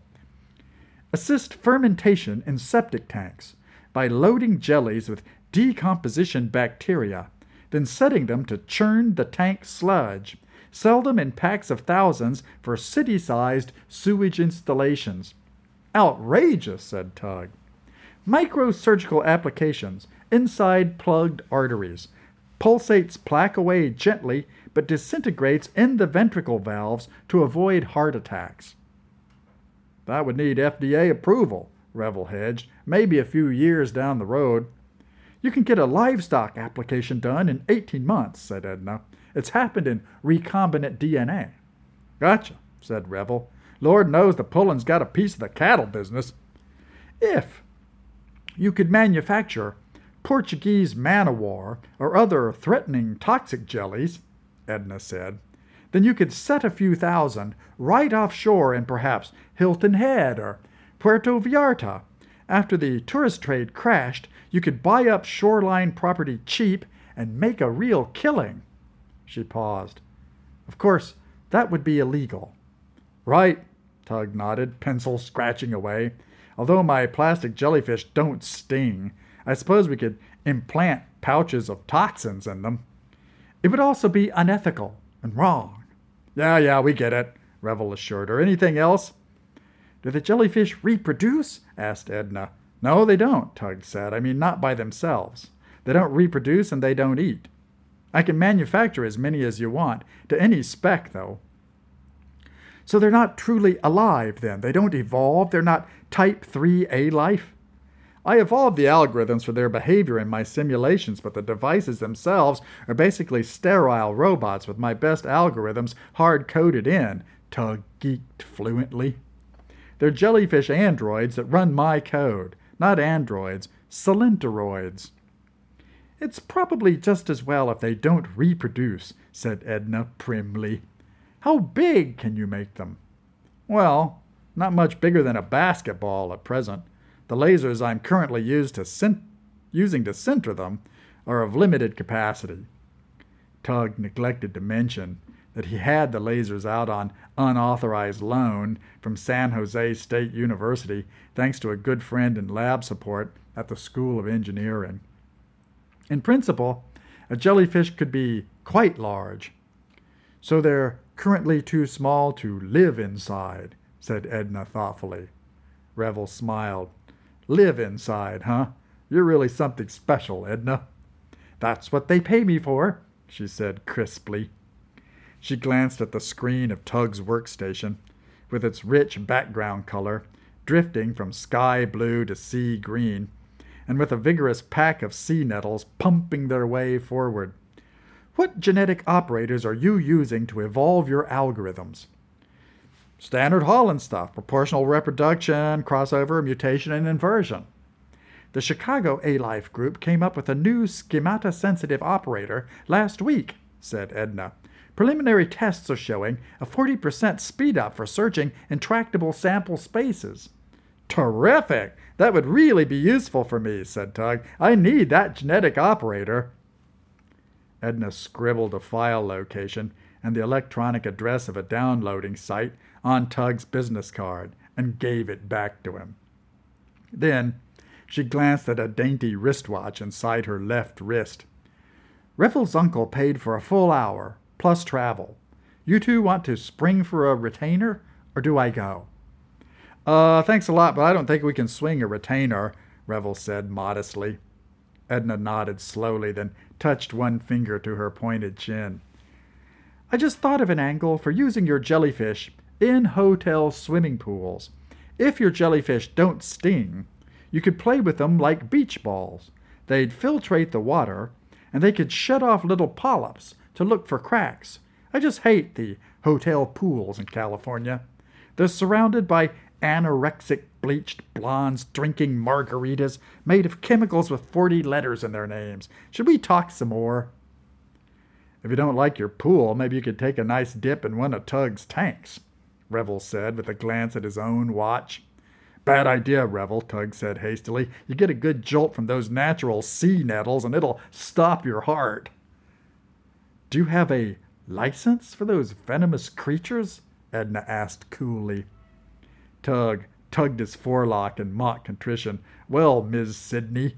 Assist fermentation in septic tanks by loading jellies with decomposition bacteria, then setting them to churn the tank sludge. Sell them in packs of thousands for city sized sewage installations. Outrageous, said Tug. Microsurgical applications, inside plugged arteries, pulsates plaque away gently but disintegrates in the ventricle valves to avoid heart attacks. That would need FDA approval, Revel hedged, maybe a few years down the road. You can get a livestock application done in 18 months, said Edna. It's happened in recombinant DNA. Gotcha, said Revel. Lord knows the Pullens got a piece of the cattle business. If you could manufacture Portuguese man-o'-war or other threatening toxic jellies, Edna said, then you could set a few thousand right offshore in perhaps Hilton Head or Puerto Vallarta. After the tourist trade crashed, you could buy up shoreline property cheap and make a real killing. She paused. Of course, that would be illegal. Right, Tug nodded, pencil scratching away. Although my plastic jellyfish don't sting, I suppose we could implant pouches of toxins in them. It would also be unethical and wrong. Yeah, yeah, we get it, Revel assured her. Anything else? Do the jellyfish reproduce? asked Edna. No, they don't, Tug said. I mean, not by themselves. They don't reproduce and they don't eat. I can manufacture as many as you want, to any spec, though. So they're not truly alive, then. They don't evolve. They're not type 3A life. I evolved the algorithms for their behavior in my simulations, but the devices themselves are basically sterile robots with my best algorithms hard coded in, Tug geeked fluently. They're jellyfish androids that run my code, not androids, cylindroids. It's probably just as well if they don't reproduce, said Edna primly. How big can you make them? Well, not much bigger than a basketball at present. The lasers I'm currently used to cent- using to center them are of limited capacity. Tug neglected to mention that he had the lasers out on unauthorized loan from San Jose State University thanks to a good friend in lab support at the School of Engineering. In principle, a jellyfish could be quite large. So they're currently too small to live inside, said Edna thoughtfully. Revel smiled. Live inside, huh? You're really something special, Edna. That's what they pay me for, she said crisply. She glanced at the screen of Tug's workstation, with its rich background color, drifting from sky blue to sea green, and with a vigorous pack of sea nettles pumping their way forward. What genetic operators are you using to evolve your algorithms? Standard Holland stuff proportional reproduction, crossover, mutation, and inversion. The Chicago A Life Group came up with a new schemata sensitive operator last week, said Edna. Preliminary tests are showing a 40% speed up for searching intractable sample spaces. Terrific! That would really be useful for me, said Tug. I need that genetic operator. Edna scribbled a file location and the electronic address of a downloading site on Tug's business card and gave it back to him. Then she glanced at a dainty wristwatch inside her left wrist. Revel's uncle paid for a full hour, plus travel. You two want to spring for a retainer, or do I go? Uh, thanks a lot, but I don't think we can swing a retainer, Revel said modestly. Edna nodded slowly, then touched one finger to her pointed chin. I just thought of an angle for using your jellyfish in hotel swimming pools. If your jellyfish don't sting, you could play with them like beach balls. They'd filtrate the water, and they could shut off little polyps to look for cracks. I just hate the hotel pools in California. They're surrounded by anorexic bleached blondes drinking margaritas made of chemicals with 40 letters in their names. Should we talk some more? If you don't like your pool, maybe you could take a nice dip in one of Tug's tanks. Revel said with a glance at his own watch. Bad idea, Revel, Tug said hastily. You get a good jolt from those natural sea nettles and it'll stop your heart. Do you have a license for those venomous creatures? Edna asked coolly. Tug tugged his forelock in mock contrition. Well, Miss Sidney,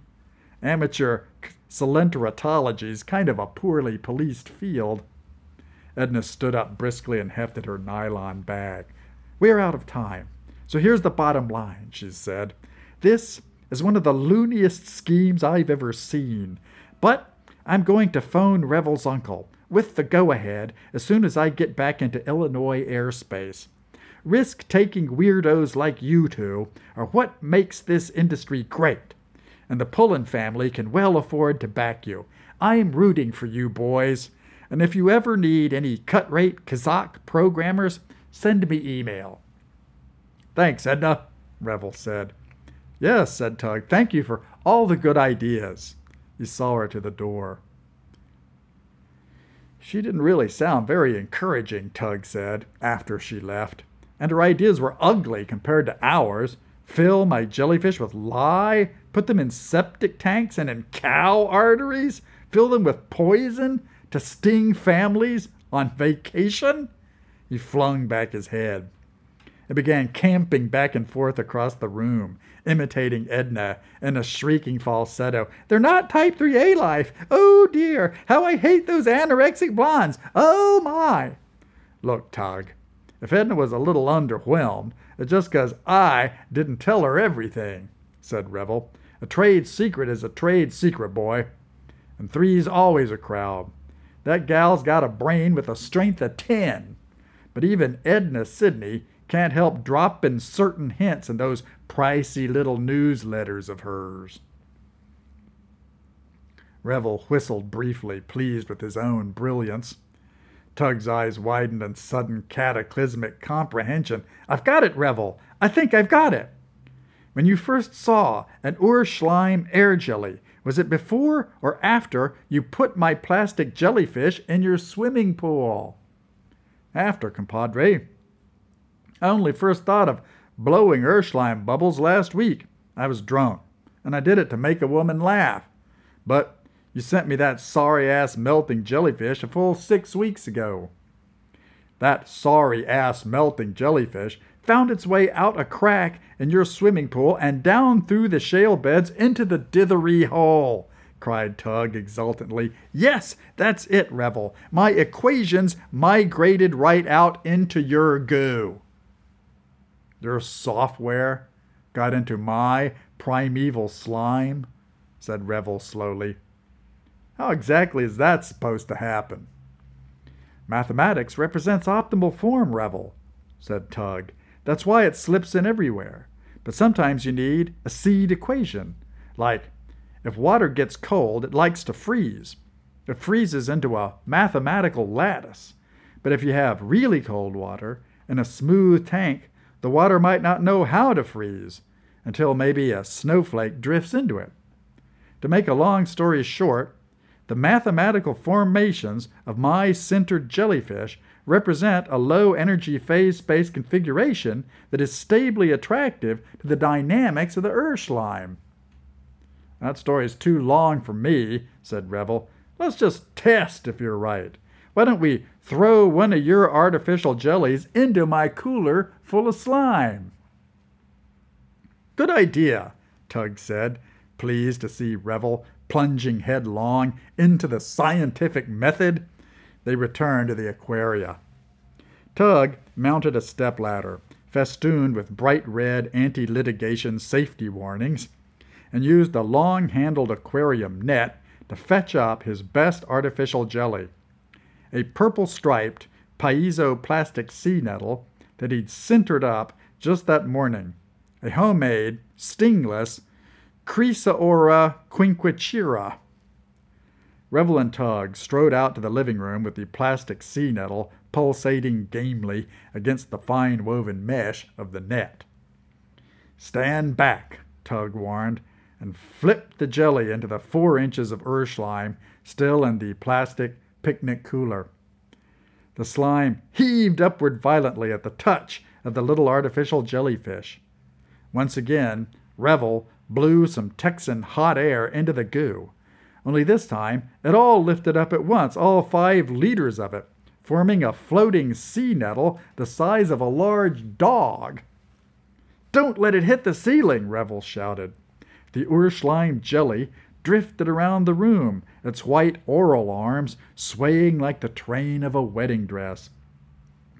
amateur is kind of a poorly policed field. Edna stood up briskly and hefted her nylon bag. We're out of time. So here's the bottom line, she said. This is one of the looniest schemes I've ever seen. But I'm going to phone Revel's uncle with the go ahead as soon as I get back into Illinois airspace. Risk taking weirdos like you two are what makes this industry great, and the Pullen family can well afford to back you. I'm rooting for you boys, and if you ever need any cut rate Kazakh programmers, send me email. Thanks, Edna, Revel said. Yes, said Tug. Thank you for all the good ideas. He saw her to the door. She didn't really sound very encouraging, Tug said, after she left. And her ideas were ugly compared to ours. Fill my jellyfish with lye, put them in septic tanks and in cow arteries, fill them with poison to sting families on vacation? He flung back his head and began camping back and forth across the room, imitating Edna in a shrieking falsetto. They're not type 3A life. Oh dear, how I hate those anorexic blondes. Oh my. Look, Tug, if Edna was a little underwhelmed, it's just because I didn't tell her everything, said Revel. A trade secret is a trade secret, boy. And three's always a crowd. That gal's got a brain with a strength of ten. But even Edna Sidney can't help dropping certain hints in those pricey little newsletters of hers. Revel whistled briefly, pleased with his own brilliance. Tug's eyes widened in sudden cataclysmic comprehension. I've got it, Revel. I think I've got it. When you first saw an Urschleim air jelly, was it before or after you put my plastic jellyfish in your swimming pool? After, compadre. I only first thought of blowing Urschleim bubbles last week. I was drunk, and I did it to make a woman laugh. But you sent me that sorry ass melting jellyfish a full six weeks ago. That sorry ass melting jellyfish found its way out a crack in your swimming pool and down through the shale beds into the dithery hole, cried Tug exultantly. Yes, that's it, Revel. My equations migrated right out into your goo. Your software got into my primeval slime, said Revel slowly. How exactly is that supposed to happen? Mathematics represents optimal form, Revel, said Tug. That's why it slips in everywhere. But sometimes you need a seed equation. Like, if water gets cold, it likes to freeze. It freezes into a mathematical lattice. But if you have really cold water in a smooth tank the water might not know how to freeze until maybe a snowflake drifts into it. To make a long story short, the mathematical formations of my sintered jellyfish represent a low energy phase space configuration that is stably attractive to the dynamics of the Urschleim. That story is too long for me, said Revel. Let's just test if you're right. Why don't we throw one of your artificial jellies into my cooler full of slime? Good idea, Tug said, pleased to see Revel plunging headlong into the scientific method. They returned to the aquaria. Tug mounted a stepladder, festooned with bright red anti litigation safety warnings, and used a long handled aquarium net to fetch up his best artificial jelly a purple striped piezo-plastic sea nettle that he'd sintered up just that morning, a homemade, stingless Chrysaora quinquecirra. Revel and Tug strode out to the living room with the plastic sea nettle pulsating gamely against the fine woven mesh of the net. Stand back, Tug warned, and flipped the jelly into the four inches of Urschleim still in the plastic picnic cooler. The slime heaved upward violently at the touch of the little artificial jellyfish. Once again, Revel blew some Texan hot air into the goo. Only this time it all lifted up at once, all five liters of it, forming a floating sea nettle the size of a large dog. Don't let it hit the ceiling, Revel shouted. The Urschleim jelly drifted around the room, its white oral arms swaying like the train of a wedding dress.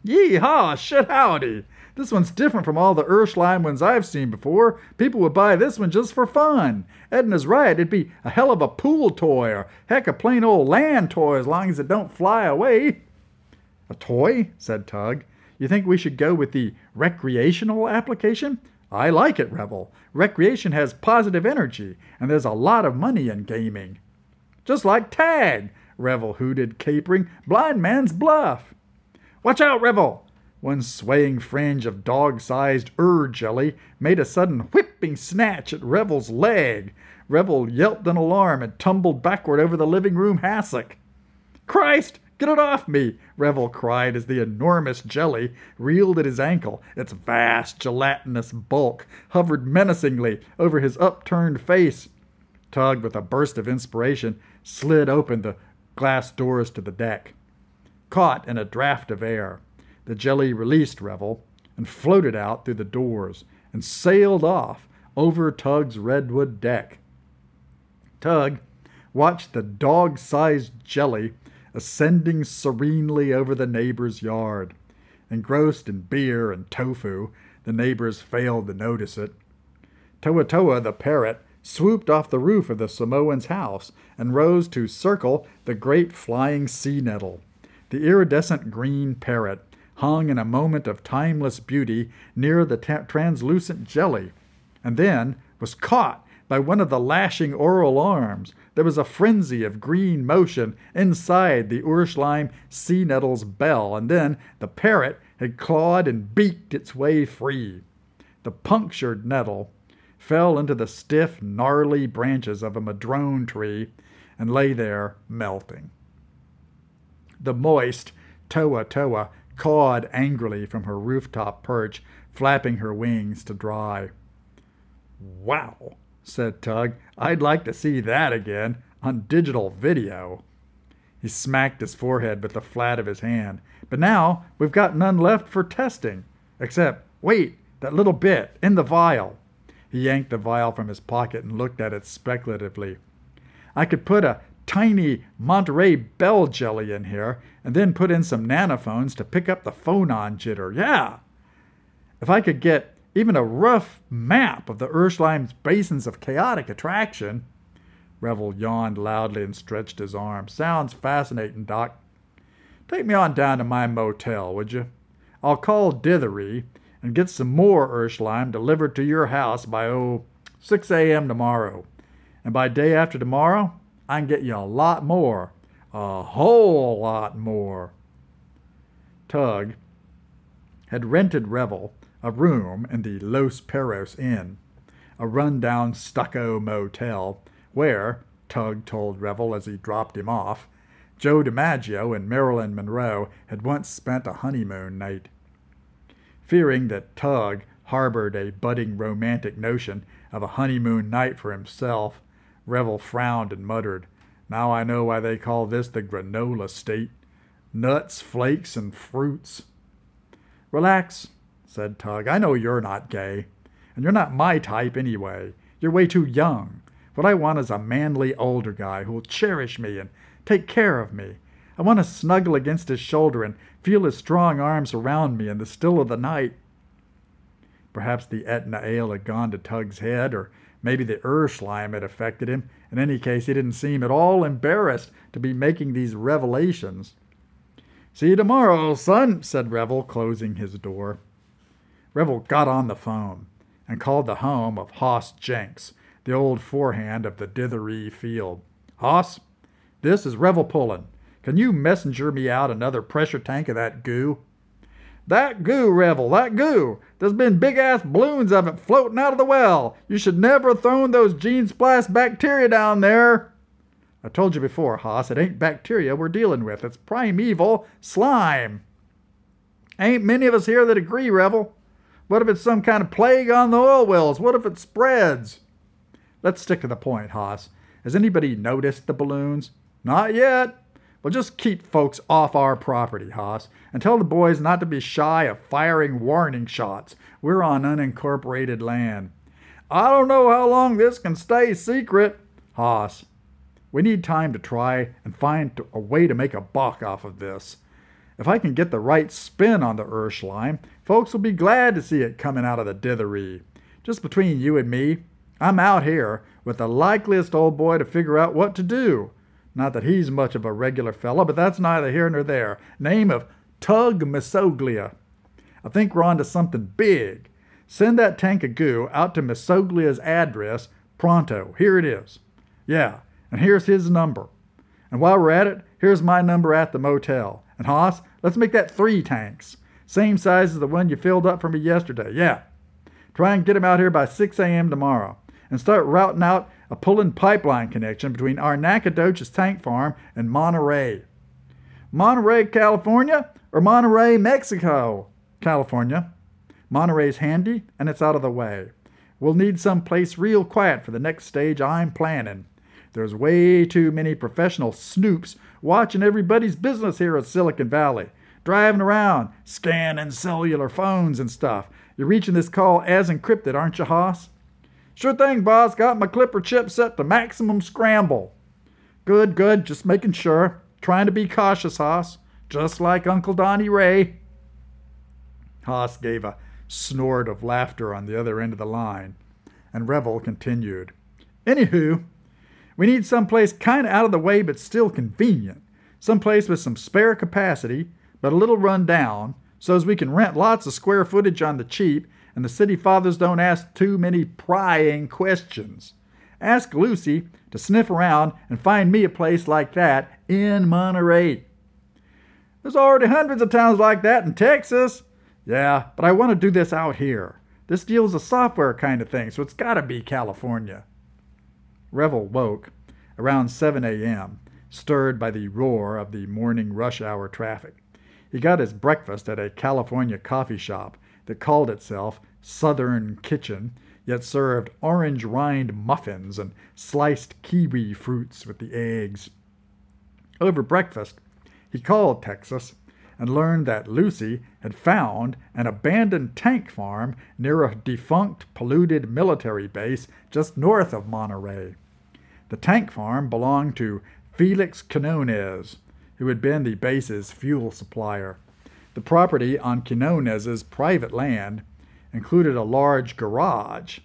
Yee haw, shit howdy! This one's different from all the Urschleim ones I've seen before. People would buy this one just for fun. Edna's right, it'd be a hell of a pool toy, or heck, a plain old land toy as long as it don't fly away. A toy? said Tug. You think we should go with the recreational application? I like it, Revel. Recreation has positive energy, and there's a lot of money in gaming. Just like tag, Revel hooted, capering. Blind man's bluff. Watch out, Revel! One swaying fringe of dog sized Ur jelly made a sudden whipping snatch at Revel's leg. Revel yelped in alarm and tumbled backward over the living room hassock. Christ! Get it off me! Revel cried as the enormous jelly reeled at his ankle. Its vast, gelatinous bulk hovered menacingly over his upturned face. Tug, with a burst of inspiration, slid open the glass doors to the deck. Caught in a draft of air, the jelly released Revel and floated out through the doors and sailed off over Tug's redwood deck. Tug watched the dog sized jelly ascending serenely over the neighbor's yard. Engrossed in beer and tofu, the neighbors failed to notice it. Toa Toa the parrot swooped off the roof of the Samoan's house and rose to circle the great flying sea nettle. The iridescent green parrot hung in a moment of timeless beauty near the ta- translucent jelly, and then was caught by one of the lashing oral arms. There was a frenzy of green motion inside the Urschleim sea nettle's bell, and then the parrot had clawed and beaked its way free. The punctured nettle fell into the stiff, gnarly branches of a madrone tree and lay there melting. The moist Toa Toa cawed angrily from her rooftop perch, flapping her wings to dry. Wow, said Tug. I'd like to see that again on digital video. He smacked his forehead with the flat of his hand. But now we've got none left for testing. Except, wait, that little bit in the vial. He yanked the vial from his pocket and looked at it speculatively. I could put a tiny Monterey Bell jelly in here and then put in some nanophones to pick up the phonon jitter. Yeah. If I could get even a rough map of the Urschleim's basins of chaotic attraction. Revel yawned loudly and stretched his arms. Sounds fascinating, Doc. Take me on down to my motel, would you? I'll call Dithery and get some more Urschleim delivered to your house by, oh, 6 a.m. tomorrow. And by day after tomorrow, I can get you a lot more. A whole lot more. Tug had rented Revel a room in the Los Perros Inn, a run-down stucco motel where, Tug told Revel as he dropped him off, Joe DiMaggio and Marilyn Monroe had once spent a honeymoon night. Fearing that Tug harbored a budding romantic notion of a honeymoon night for himself, Revel frowned and muttered, Now I know why they call this the granola state. Nuts, flakes, and fruits. Relax, said Tug. I know you're not gay. And you're not my type anyway. You're way too young. What I want is a manly older guy who'll cherish me and take care of me. I want to snuggle against his shoulder and feel his strong arms around me in the still of the night. Perhaps the Etna ale had gone to Tug's head, or maybe the Ur slime had affected him. In any case, he didn't seem at all embarrassed to be making these revelations. See you tomorrow, son, said Revel, closing his door. Revel got on the phone and called the home of Hoss Jenks, the old forehand of the Ditheree field. Hoss, this is Revel Pullen. Can you messenger me out another pressure tank of that goo? That goo, Revel, that goo. There's been big ass balloons of it floating out of the well. You should never have thrown those gene splice bacteria down there. I told you before, Hoss, it ain't bacteria we're dealing with. It's primeval slime. Ain't many of us here that agree, Revel. What if it's some kind of plague on the oil wells? What if it spreads? Let's stick to the point, Hoss. Has anybody noticed the balloons? Not yet. Well, just keep folks off our property, Hoss, and tell the boys not to be shy of firing warning shots. We're on unincorporated land. I don't know how long this can stay secret. Hoss, we need time to try and find a way to make a buck off of this. If I can get the right spin on the Urschleim, folks will be glad to see it coming out of the dithery. Just between you and me, I'm out here with the likeliest old boy to figure out what to do. Not that he's much of a regular fellow, but that's neither here nor there. Name of Tug Mesoglia. I think we're on to something big. Send that tank of goo out to Mesoglia's address pronto. Here it is. Yeah, and here's his number. And while we're at it, here's my number at the motel. And Hoss, let's make that three tanks. Same size as the one you filled up for me yesterday. Yeah. Try and get him out here by 6 a.m. tomorrow. And start routing out a Pullen pipeline connection between our Nacogdoches tank farm and Monterey. Monterey, California, or Monterey, Mexico? California. Monterey's handy and it's out of the way. We'll need some place real quiet for the next stage I'm planning. There's way too many professional snoops watching everybody's business here at Silicon Valley, driving around, scanning cellular phones and stuff. You're reaching this call as encrypted, aren't you, Hoss? Sure thing, boss. Got my Clipper chip set to maximum scramble. Good, good. Just making sure. Trying to be cautious, Hoss. Just like Uncle Donnie Ray. Hoss gave a snort of laughter on the other end of the line, and Revel continued. Anywho, we need someplace kind of out of the way but still convenient. Someplace with some spare capacity, but a little run down, so as we can rent lots of square footage on the cheap and the city fathers don't ask too many prying questions. Ask Lucy to sniff around and find me a place like that in Monterey. There's already hundreds of towns like that in Texas. Yeah, but I want to do this out here. This deal's a software kind of thing, so it's got to be California. Revel woke around 7 a.m., stirred by the roar of the morning rush hour traffic. He got his breakfast at a California coffee shop that called itself Southern Kitchen, yet served orange rind muffins and sliced kiwi fruits with the eggs. Over breakfast, he called Texas and learned that Lucy had found an abandoned tank farm near a defunct, polluted military base just north of Monterey. The tank farm belonged to Felix Quinones, who had been the base's fuel supplier. The property on Quinones's private land included a large garage.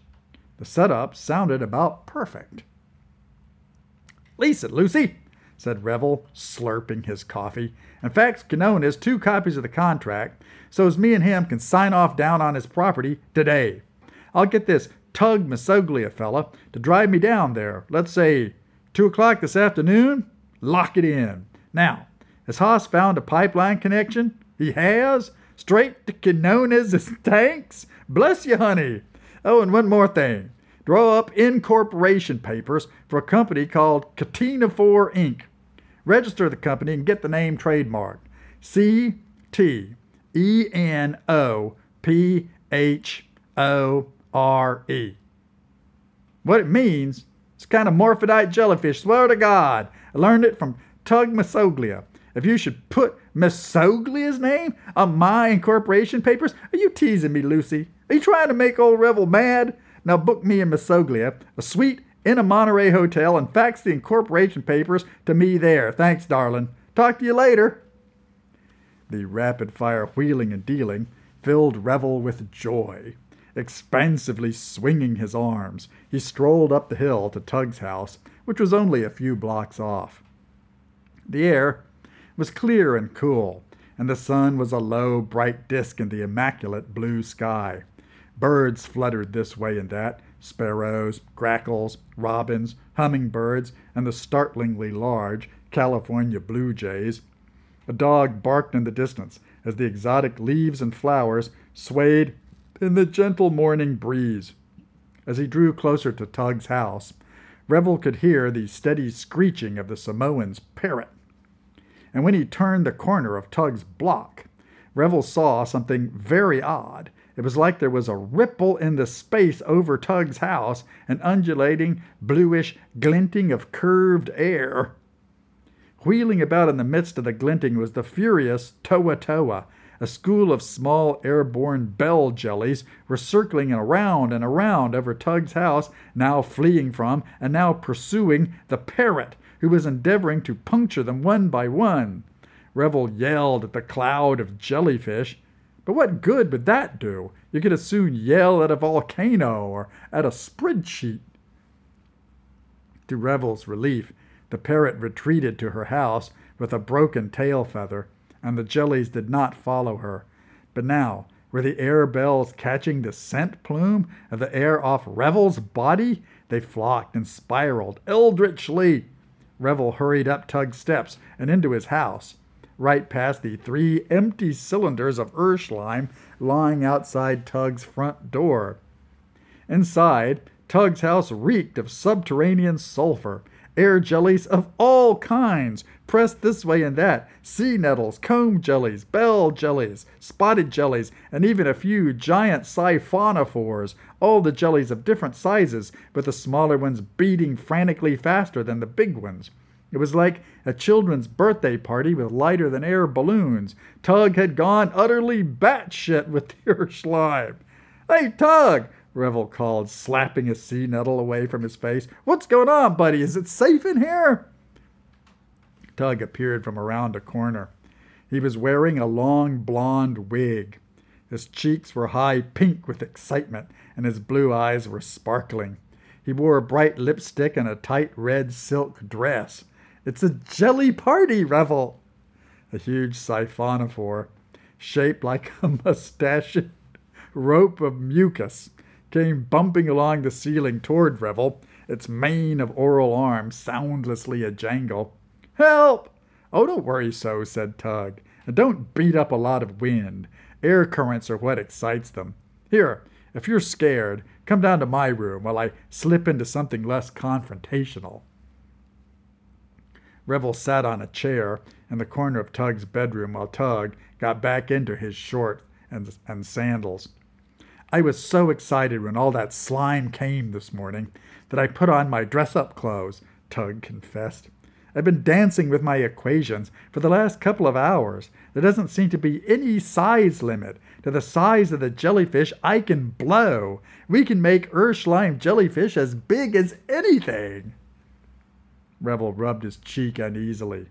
The setup sounded about perfect. Lease it, Lucy, said Revel, slurping his coffee, and fax Quinones two copies of the contract so as me and him can sign off down on his property today. I'll get this Tug Mesoglia fella to drive me down there, let's say two o'clock this afternoon. Lock it in. Now, has Hoss found a pipeline connection? He has? Straight to Quinones' tanks? Bless you, honey. Oh, and one more thing. Draw up incorporation papers for a company called Ctenophore Inc. Register the company and get the name trademarked. C T E N O P H O R E. What it means, it's kind of morphodite jellyfish, swear to God. I learned it from Tug Mesoglia. If you should put Mesoglia's name on my incorporation papers, are you teasing me, Lucy? Are you trying to make old Revel mad? Now book me in Mesoglia, a suite in a Monterey hotel, and fax the incorporation papers to me there. Thanks, darling. Talk to you later. The rapid fire wheeling and dealing filled Revel with joy. Expansively swinging his arms, he strolled up the hill to Tug's house, which was only a few blocks off. The air was clear and cool, and the sun was a low, bright disk in the immaculate blue sky. Birds fluttered this way and that sparrows, grackles, robins, hummingbirds, and the startlingly large California blue jays. A dog barked in the distance as the exotic leaves and flowers swayed in the gentle morning breeze. As he drew closer to Tug's house, Revel could hear the steady screeching of the Samoan's parrot. And when he turned the corner of Tug's block, Revel saw something very odd It was like there was a ripple in the space over Tug's house, an undulating, bluish glinting of curved air. Wheeling about in the midst of the glinting was the furious Toa Toa. A school of small airborne bell jellies were circling around and around over Tug's house, now fleeing from and now pursuing the parrot, who was endeavoring to puncture them one by one. Revel yelled at the cloud of jellyfish. But what good would that do? You could as soon yell at a volcano or at a spreadsheet. To Revel's relief, the parrot retreated to her house with a broken tail feather, and the jellies did not follow her. But now, were the air bells catching the scent plume of the air off Revel's body? They flocked and spiraled eldritchly. Revel hurried up Tug's steps and into his house right past the three empty cylinders of Urschleim lying outside Tug's front door. Inside, Tug's house reeked of subterranean sulfur, air jellies of all kinds, pressed this way and that, sea nettles, comb jellies, bell jellies, spotted jellies, and even a few giant siphonophores, all the jellies of different sizes, with the smaller ones beating frantically faster than the big ones. It was like a children's birthday party with lighter than air balloons. Tug had gone utterly batshit with the Urschleim. Hey, Tug! Revel called, slapping a sea nettle away from his face. What's going on, buddy? Is it safe in here? Tug appeared from around a corner. He was wearing a long blonde wig. His cheeks were high pink with excitement, and his blue eyes were sparkling. He wore a bright lipstick and a tight red silk dress. It's a jelly party, Revel. A huge siphonophore, shaped like a mustached rope of mucus, came bumping along the ceiling toward Revel, its mane of oral arms soundlessly a jangle. Help! Oh, don't worry so, said Tug. And don't beat up a lot of wind. Air currents are what excites them. Here, if you're scared, come down to my room while I slip into something less confrontational. Revel sat on a chair in the corner of Tug's bedroom while Tug got back into his shorts and, and sandals. I was so excited when all that slime came this morning that I put on my dress up clothes, Tug confessed. I've been dancing with my equations for the last couple of hours. There doesn't seem to be any size limit to the size of the jellyfish I can blow. We can make Urschleim jellyfish as big as anything. Revel rubbed his cheek uneasily.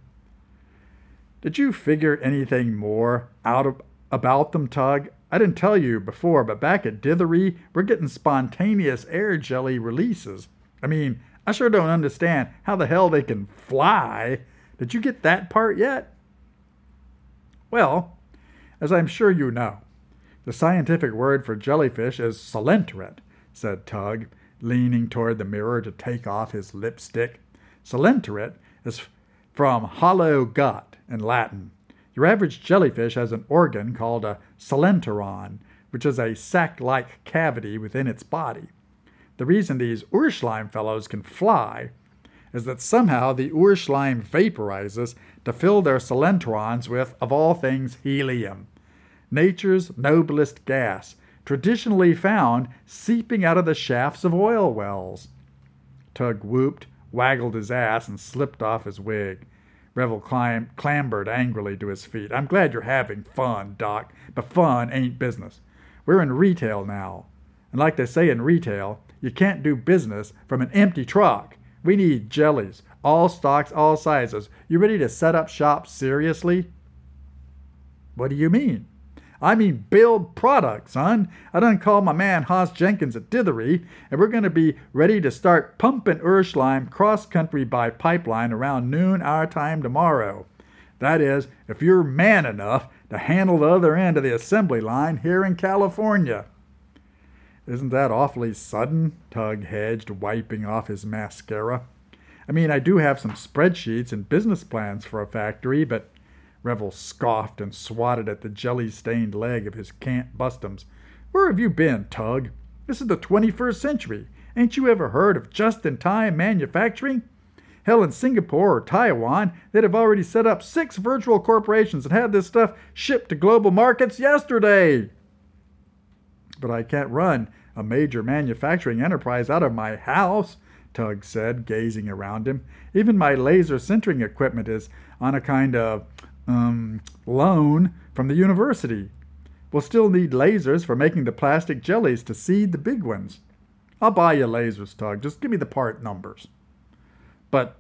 Did you figure anything more out of, about them, Tug? I didn't tell you before, but back at Dithery, we're getting spontaneous air jelly releases. I mean, I sure don't understand how the hell they can fly. Did you get that part yet? Well, as I'm sure you know, the scientific word for jellyfish is coelenterate, said Tug, leaning toward the mirror to take off his lipstick. Coelenterate is from hollow gut in Latin. Your average jellyfish has an organ called a coelenteron, which is a sac-like cavity within its body. The reason these Urschleim fellows can fly is that somehow the Urschleim vaporizes to fill their coelenterons with, of all things, helium, nature's noblest gas, traditionally found seeping out of the shafts of oil wells. Tug whooped waggled his ass, and slipped off his wig. Revel clambered angrily to his feet. I'm glad you're having fun, Doc, but fun ain't business. We're in retail now. And like they say in retail, you can't do business from an empty truck. We need jellies, all stocks, all sizes. You ready to set up shop seriously? What do you mean? I mean build product, son. I done called my man Hoss Jenkins at Dithery, and we're going to be ready to start pumping Urschleim cross country by pipeline around noon our time tomorrow. That is, if you're man enough to handle the other end of the assembly line here in California. Isn't that awfully sudden? Tug hedged, wiping off his mascara. I mean, I do have some spreadsheets and business plans for a factory, but Revel scoffed and swatted at the jelly stained leg of his Can't Bust 'Ems. Where have you been, Tug? This is the 21st century. Ain't you ever heard of just in time manufacturing? Hell, in Singapore or Taiwan, they'd have already set up six virtual corporations and had this stuff shipped to global markets yesterday. but I can't run a major manufacturing enterprise out of my house, Tug said, gazing around him. Even my laser sintering equipment is on a kind of um, loan from the university. We'll still need lasers for making the plastic jellies to seed the big ones. I'll buy you lasers, Tug. Just give me the part numbers. But,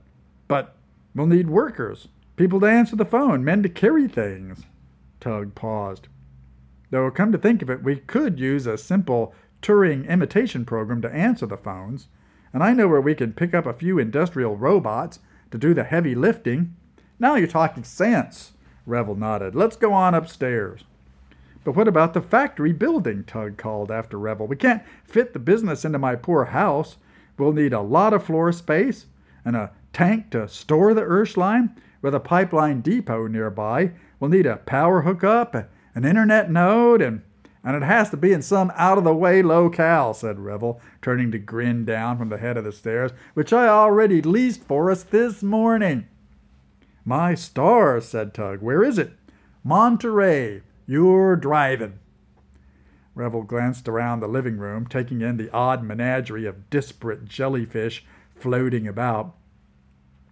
but, we'll need workers, people to answer the phone, men to carry things. Tug paused. Though, come to think of it, we could use a simple Turing imitation program to answer the phones, and I know where we can pick up a few industrial robots to do the heavy lifting. Now you're talking sense, Revel nodded. Let's go on upstairs. But what about the factory building? Tug called after Revel. We can't fit the business into my poor house. We'll need a lot of floor space and a tank to store the Urschleim with a pipeline depot nearby. We'll need a power hookup, an internet node, and and it has to be in some out of the way locale, said Revel, turning to grin down from the head of the stairs, which I already leased for us this morning. My stars, said Tug. Where is it? Monterey. You're driving. Revel glanced around the living room, taking in the odd menagerie of disparate jellyfish floating about.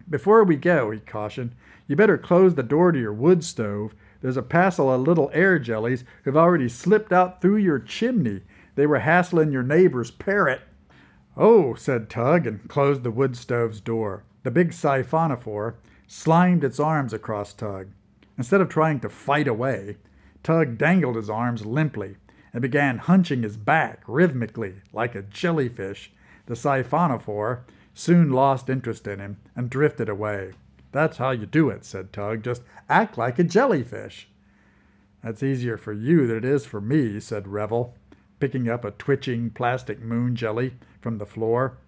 Before we go, he cautioned, you better close the door to your wood stove. There's a passel of little air jellies who've already slipped out through your chimney. They were hassling your neighbor's parrot. Oh, said Tug, and closed the wood stove's door. The big siphonophore slimed its arms across Tug. Instead of trying to fight away, Tug dangled his arms limply and began hunching his back rhythmically like a jellyfish. The siphonophore soon lost interest in him and drifted away. That's how you do it, said Tug. Just act like a jellyfish. That's easier for you than it is for me, said Revel, picking up a twitching plastic moon jelly from the floor.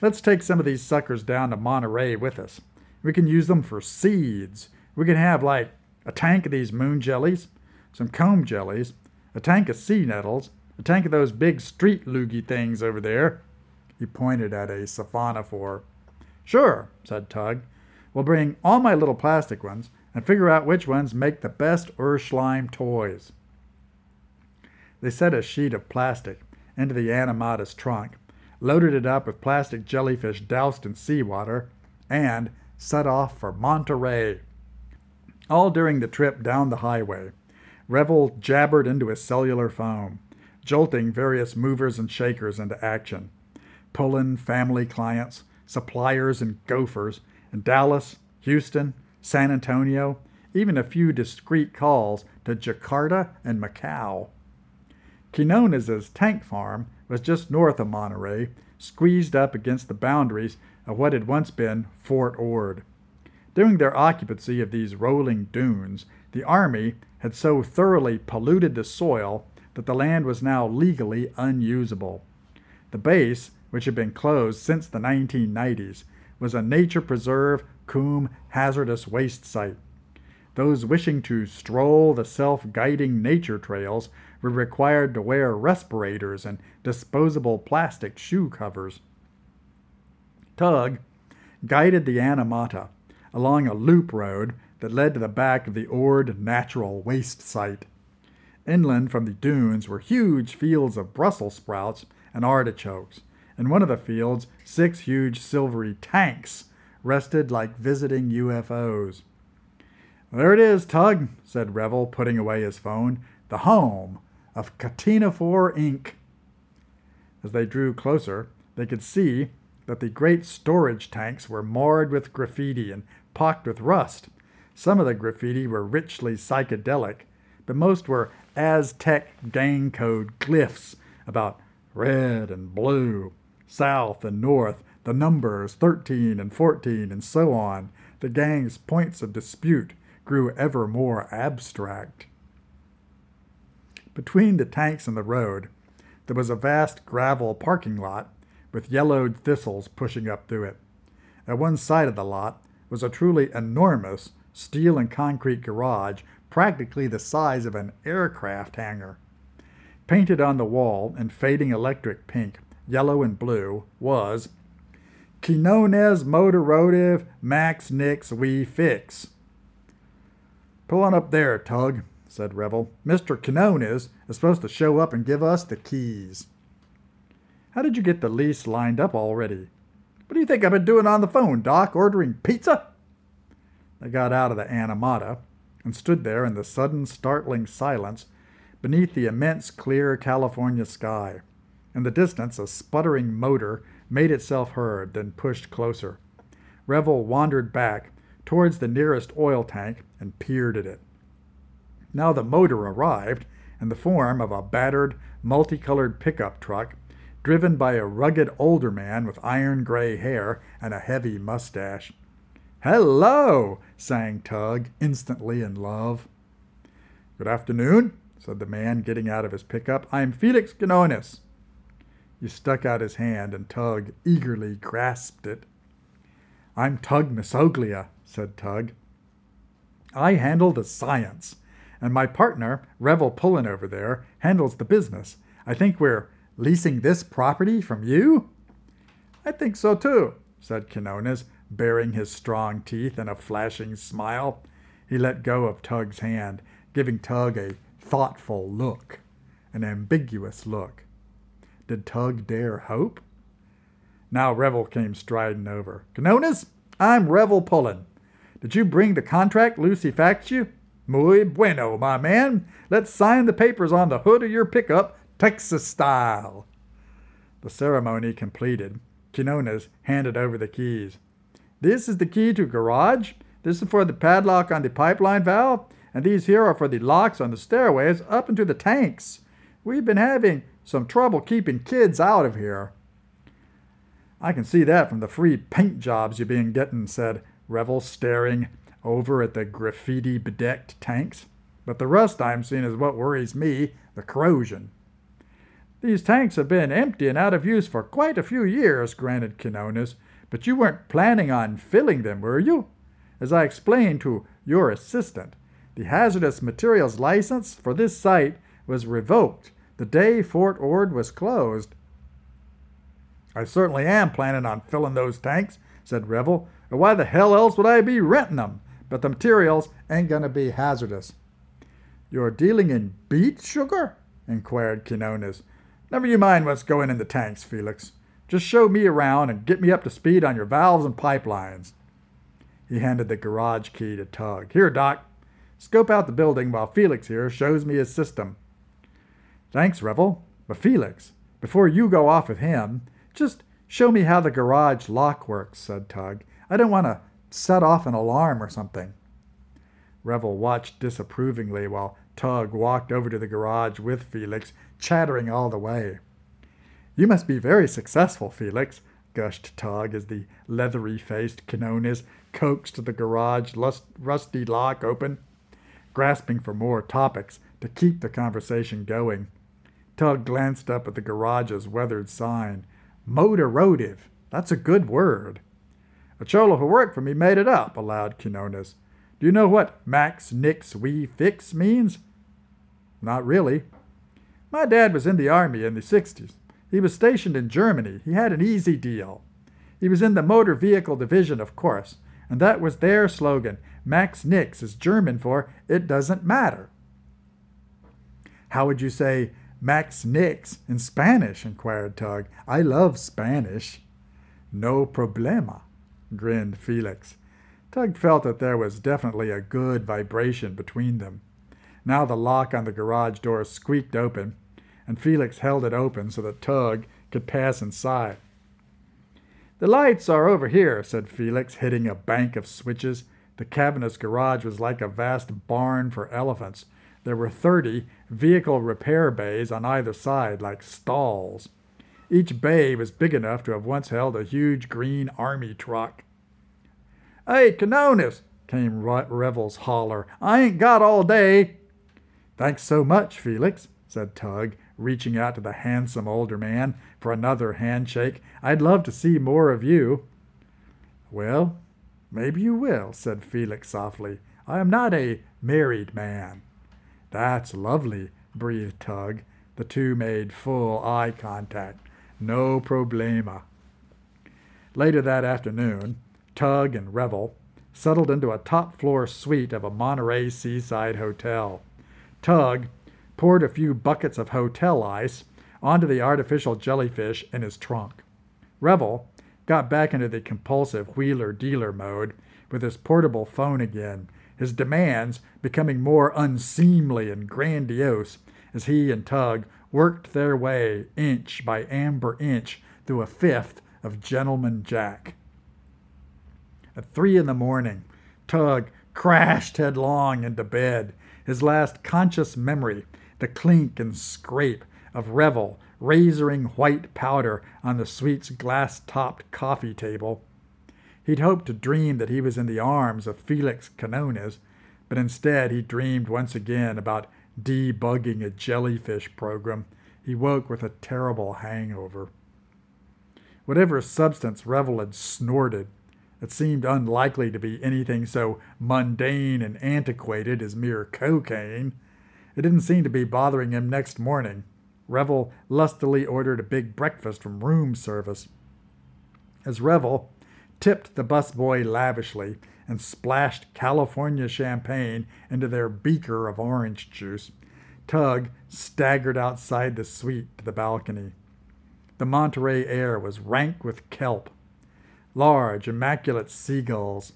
Let's take some of these suckers down to Monterey with us. We can use them for seeds. We can have like a tank of these moon jellies some comb jellies, a tank of sea nettles, a tank of those big street loogie things over there. He pointed at a siphonophore. Sure, said Tug. We'll bring all my little plastic ones and figure out which ones make the best Urschleim toys. They set a sheet of plastic into the animata's trunk, loaded it up with plastic jellyfish doused in seawater, and set off for Monterey. All during the trip down the highway, Revel jabbered into his cellular phone, jolting various movers and shakers into action. Pullen family clients, suppliers and gophers in Dallas, Houston, San Antonio, even a few discreet calls to Jakarta and Macau. Quinones's tank farm was just north of Monterey, squeezed up against the boundaries of what had once been Fort Ord. During their occupancy of these rolling dunes, the Army had so thoroughly polluted the soil that the land was now legally unusable. The base, which had been closed since the 1990s, was a nature preserve cum hazardous waste site. Those wishing to stroll the self guiding nature trails were required to wear respirators and disposable plastic shoe covers. Tug guided the Animata along a loop road that led to the back of the Ord Natural Waste Site. Inland from the dunes were huge fields of Brussels sprouts and artichokes. In one of the fields, six huge silvery tanks rested like visiting UFOs. There it is, Tug, said Revel, putting away his phone. The home of Ctenophore Inc. As they drew closer, they could see that the great storage tanks were marred with graffiti and pocked with rust. Some of the graffiti were richly psychedelic, but most were Aztec gang code glyphs about red and blue, south and north, the numbers 13 and 14, and so on. The gang's points of dispute grew ever more abstract. Between the tanks and the road, there was a vast gravel parking lot with yellowed thistles pushing up through it. At one side of the lot was a truly enormous steel and concrete garage practically the size of an aircraft hangar. Painted on the wall in fading electric pink, yellow, and blue was Quinones Motorotive Max Nix We Fix. Pull on up there, Tug, said Revel. Mr. Quinones is supposed to show up and give us the keys. How did you get the lease lined up already? What do you think I've been doing on the phone, Doc? Ordering pizza? They got out of the Animata and stood there in the sudden startling silence beneath the immense clear California sky. In the distance, a sputtering motor made itself heard, then pushed closer. Revel wandered back towards the nearest oil tank and peered at it. Now the motor arrived in the form of a battered, multicolored pickup truck driven by a rugged older man with iron gray hair and a heavy mustache. Hello, sang Tug, instantly in love. Good afternoon, said the man, getting out of his pickup. I'm Felix Quinones. He stuck out his hand, and Tug eagerly grasped it. I'm Tug Mesoglia, said Tug. I handle the science, and my partner, Revel Pullen over there, handles the business. I think we're leasing this property from you? I think so too, said Quinones, baring his strong teeth in a flashing smile. He let go of Tug's hand, giving Tug a thoughtful look, an ambiguous look. Did Tug dare hope? Now Revel came striding over. Quinones, I'm Revel Pullen. Did you bring the contract Lucy faxed you? Muy bueno, my man. Let's sign the papers on the hood of your pickup Texas style. The ceremony completed, Quinones handed over the keys. This is the key to garage. This is for the padlock on the pipeline valve, and these here are for the locks on the stairways up into the tanks. We've been having some trouble keeping kids out of here. I can see that from the free paint jobs you've been getting, said Revel, staring over at the graffiti bedecked tanks. But the rust I'm seeing is what worries me the corrosion. These tanks have been empty and out of use for quite a few years, granted Quinones, but you weren't planning on filling them, were you? As I explained to your assistant, the hazardous materials license for this site was revoked the day Fort Ord was closed. I certainly am planning on filling those tanks, said Revel. Or why the hell else would I be renting them? But the materials ain't to be hazardous. You're dealing in beet sugar? inquired Quinones. Never you mind what's going in the tanks, Felix. Just show me around and get me up to speed on your valves and pipelines. He handed the garage key to Tug. Here, Doc. Scope out the building while Felix here shows me his system. Thanks, Revel. But Felix, before you go off with him, just show me how the garage lock works, said Tug. I don't want to set off an alarm or something. Revel watched disapprovingly while Tug walked over to the garage with Felix, chattering all the way. You must be very successful, Felix, gushed Tug as the leathery faced Quinones coaxed the garage rusty lock open, grasping for more topics to keep the conversation going. Tug glanced up at the garage's weathered sign. Motorotive. That's a good word. A cholo who worked for me made it up, allowed Quinones. Do you know what Max Nix We Fix means? Not really. My dad was in the army in the 60s. He was stationed in Germany. He had an easy deal. He was in the motor vehicle division, of course, and that was their slogan. Max Nix is German for it doesn't matter. How would you say Max Nix in Spanish? inquired Tug. I love Spanish. No problema, grinned Felix. Tug felt that there was definitely a good vibration between them. Now the lock on the garage door squeaked open, and Felix held it open so that Tug could pass inside. The lights are over here, said Felix, hitting a bank of switches. The cavernous garage was like a vast barn for elephants. There were thirty vehicle repair bays on either side, like stalls. Each bay was big enough to have once held a huge green army truck. Hey, Quinones, came Revel's holler. I ain't got all day. Thanks so much, Felix, said Tug, reaching out to the handsome older man for another handshake. I'd love to see more of you. Well, maybe you will, said Felix softly. I am not a married man. That's lovely, breathed Tug. The two made full eye contact. No problema. Later that afternoon, Tug and Revel settled into a top floor suite of a Monterey seaside hotel. Tug poured a few buckets of hotel ice onto the artificial jellyfish in his trunk. Revel got back into the compulsive wheeler dealer mode with his portable phone again, his demands becoming more unseemly and grandiose as he and Tug worked their way inch by amber inch through a fifth of Gentleman Jack. At three in the morning, Tug crashed headlong into bed, his last conscious memory the clink and scrape of Revel razoring white powder on the suite's glass topped coffee table. He'd hoped to dream that he was in the arms of Felix Quinones, but instead he dreamed once again about debugging a jellyfish program. He woke with a terrible hangover. Whatever substance Revel had snorted, it seemed unlikely to be anything so mundane and antiquated as mere cocaine. It didn't seem to be bothering him next morning. Revel lustily ordered a big breakfast from room service. As Revel tipped the busboy lavishly and splashed California champagne into their beaker of orange juice, Tug staggered outside the suite to the balcony. The Monterey air was rank with kelp. Large, immaculate seagulls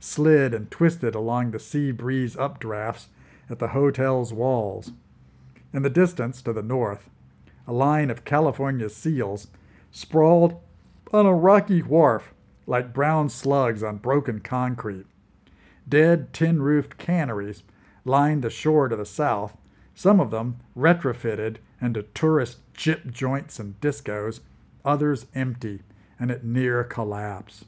slid and twisted along the sea breeze updrafts at the hotel's walls. In the distance to the north, a line of California seals sprawled on a rocky wharf like brown slugs on broken concrete. Dead tin roofed canneries lined the shore to the south, some of them retrofitted into tourist chip joints and discos, others empty and at near collapse.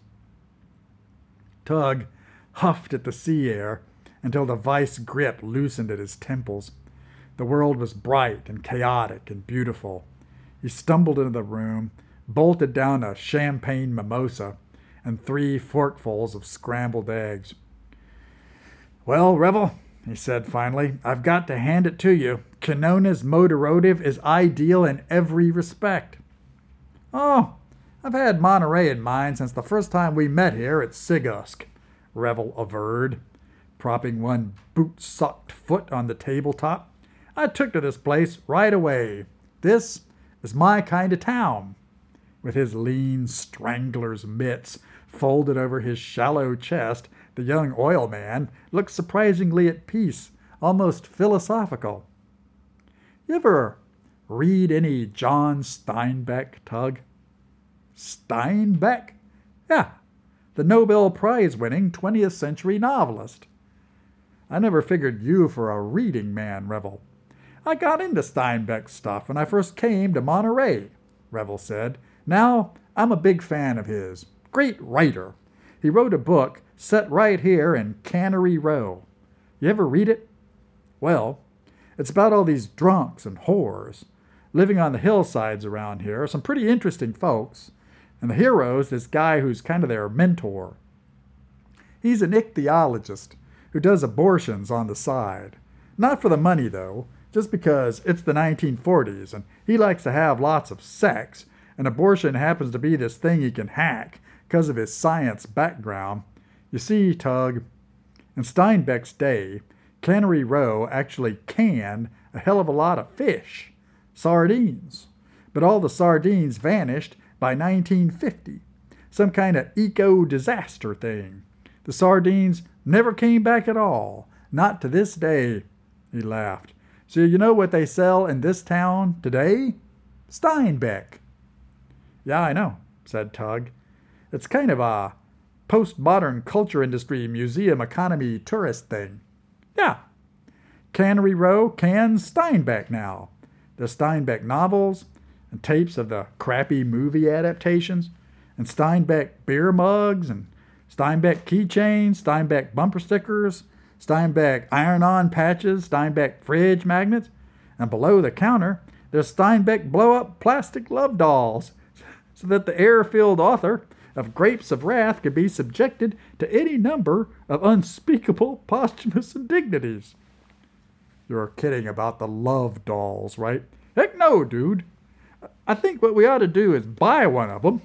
Tug huffed at the sea air until the vice grip loosened at his temples. The world was bright and chaotic and beautiful. He stumbled into the room, bolted down a champagne mimosa and three forkfuls of scrambled eggs. Well, Revel, he said finally, I've got to hand it to you. Quinones Motorotive is ideal in every respect. Oh, I've had Monterey in mind since the first time we met here at Sigusk, Revel averred, propping one boot socked foot on the tabletop. I took to this place right away. This is my kind of town. With his lean strangler's mitts folded over his shallow chest, the young oil man looked surprisingly at peace, almost philosophical. You ever read any John Steinbeck, Tug? Steinbeck? Yeah, the Nobel Prize winning 20th century novelist. I never figured you for a reading man, Revel. I got into Steinbeck stuff when I first came to Monterey, Revel said. Now I'm a big fan of his. Great writer. He wrote a book set right here in Cannery Row. You ever read it? Well, it's about all these drunks and whores living on the hillsides around here, some pretty interesting folks. And the hero's this guy who's kind of their mentor. He's an ichthyologist who does abortions on the side. Not for the money, though just because it's the 1940s and he likes to have lots of sex, and abortion happens to be this thing he can hack because of his science background. You see, Tug, in Steinbeck's day, Cannery Row actually canned a hell of a lot of fish, sardines. But all the sardines vanished by 1950. Some kind of eco disaster thing. The sardines never came back at all. Not to this day. He laughed. So you know what they sell in this town today? Steinbeck. Yeah, I know, said Tug. It's kind of a postmodern culture industry museum economy tourist thing. Yeah. Cannery Row cans Steinbeck now. The Steinbeck novels and tapes of the crappy movie adaptations, and Steinbeck beer mugs and Steinbeck keychains, Steinbeck bumper stickers, Steinbeck iron on patches, Steinbeck fridge magnets, and below the counter, there's Steinbeck blow up plastic love dolls so that the air filled author of Grapes of Wrath could be subjected to any number of unspeakable posthumous indignities. You're kidding about the love dolls, right? Heck no, dude. I think what we ought to do is buy one of them,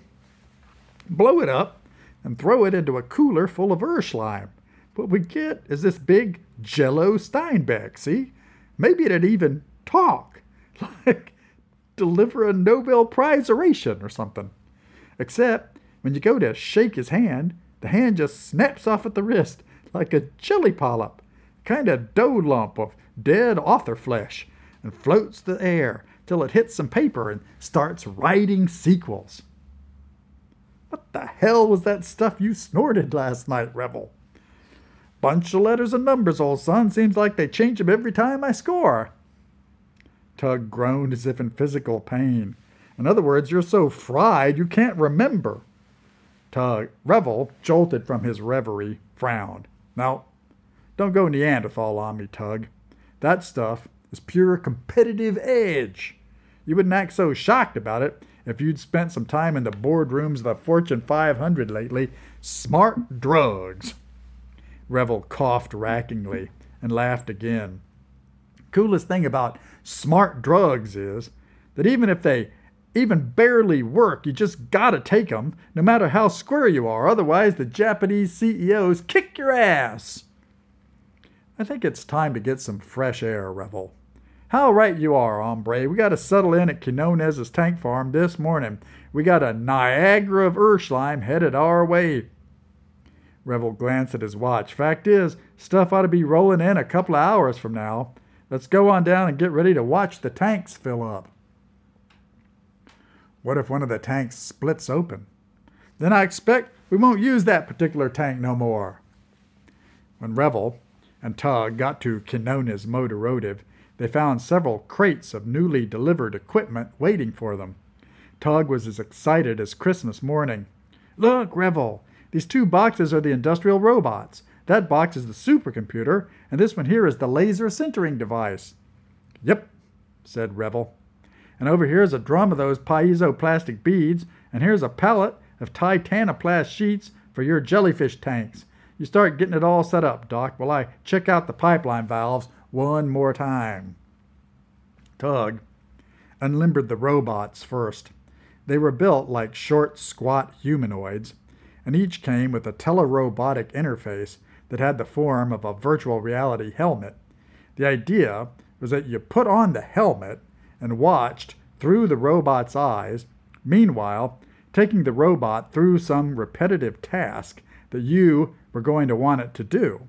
blow it up, and throw it into a cooler full of Urschleim. What we get is this big jello Steinbeck, see? maybe it'd even talk, like deliver a Nobel Prize oration or something. Except when you go to shake his hand, the hand just snaps off at the wrist like a jelly polyp, kind of dough lump of dead author flesh, and floats the air till it hits some paper and starts writing sequels. What the hell was that stuff you snorted last night, Revel? Bunch of letters and numbers, old son. Seems like they change 'em every time I score. Tug groaned as if in physical pain. In other words, you're so fried you can't remember. Tug, Revel, jolted from his reverie, frowned. Now, don't go Neanderthal on me, Tug. That stuff is pure competitive edge. You wouldn't act so shocked about it if you'd spent some time in the boardrooms of the Fortune 500 lately. Smart drugs. Revel coughed rackingly and laughed again. Coolest thing about smart drugs is that even if they even barely work, you just gotta take 'em, no matter how square you are. Otherwise, the Japanese CEOs kick your ass. I think it's time to get some fresh air, Revel. How right you are, hombre. We got to settle in at Quinones's tank farm this morning. We got a Niagara of Urschleim headed our way. Revel glanced at his watch. Fact is, stuff ought to be rolling in a couple of hours from now. Let's go on down and get ready to watch the tanks fill up. What if one of the tanks splits open? Then I expect we won't use that particular tank no more. When Revel and Tug got to Quinones Motorotive, they found several crates of newly delivered equipment waiting for them. Tug was as excited as Christmas morning. Look, Revel, these two boxes are the industrial robots. That box is the supercomputer, and this one here is the laser sintering device. Yep, said Revel. And over here is a drum of those piezo-plastic beads, and here's a pallet of titanoplast sheets for your jellyfish tanks. You start getting it all set up, Doc, while I check out the pipeline valves one more time. Tug unlimbered the robots first. They were built like short, squat humanoids, and each came with a telerobotic interface that had the form of a virtual reality helmet. The idea was that you put on the helmet and watched through the robot's eyes, meanwhile, taking the robot through some repetitive task that you were going to want it to do.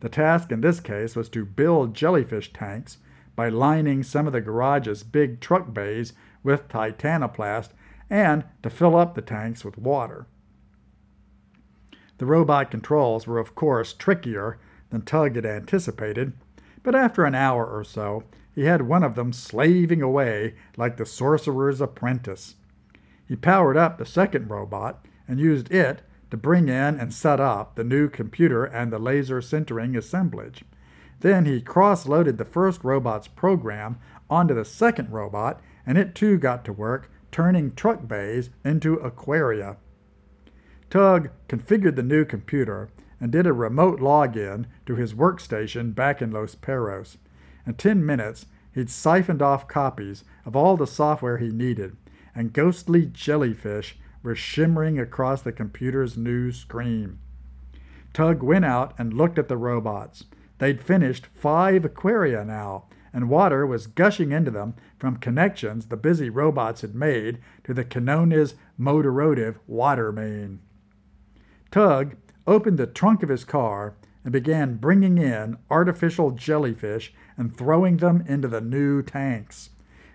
The task in this case was to build jellyfish tanks by lining some of the garage's big truck bays with titanoplast and to fill up the tanks with water. The robot controls were, of course, trickier than Tug had anticipated, but after an hour or so, he had one of them slaving away like the sorcerer's apprentice. He powered up the second robot and used it to bring in and set up the new computer and the laser sintering assemblage. Then he cross loaded the first robot's program onto the second robot, and it too got to work turning truck bays into aquaria. Tug configured the new computer and did a remote login to his workstation back in Los Perros. In 10 minutes, he'd siphoned off copies of all the software he needed, and ghostly jellyfish were shimmering across the computer's new screen. Tug went out and looked at the robots. They'd finished five aquaria now, and water was gushing into them from connections the busy robots had made to the Quinones motorotive water main. Tug opened the trunk of his car and began bringing in artificial jellyfish and throwing them into the new tanks.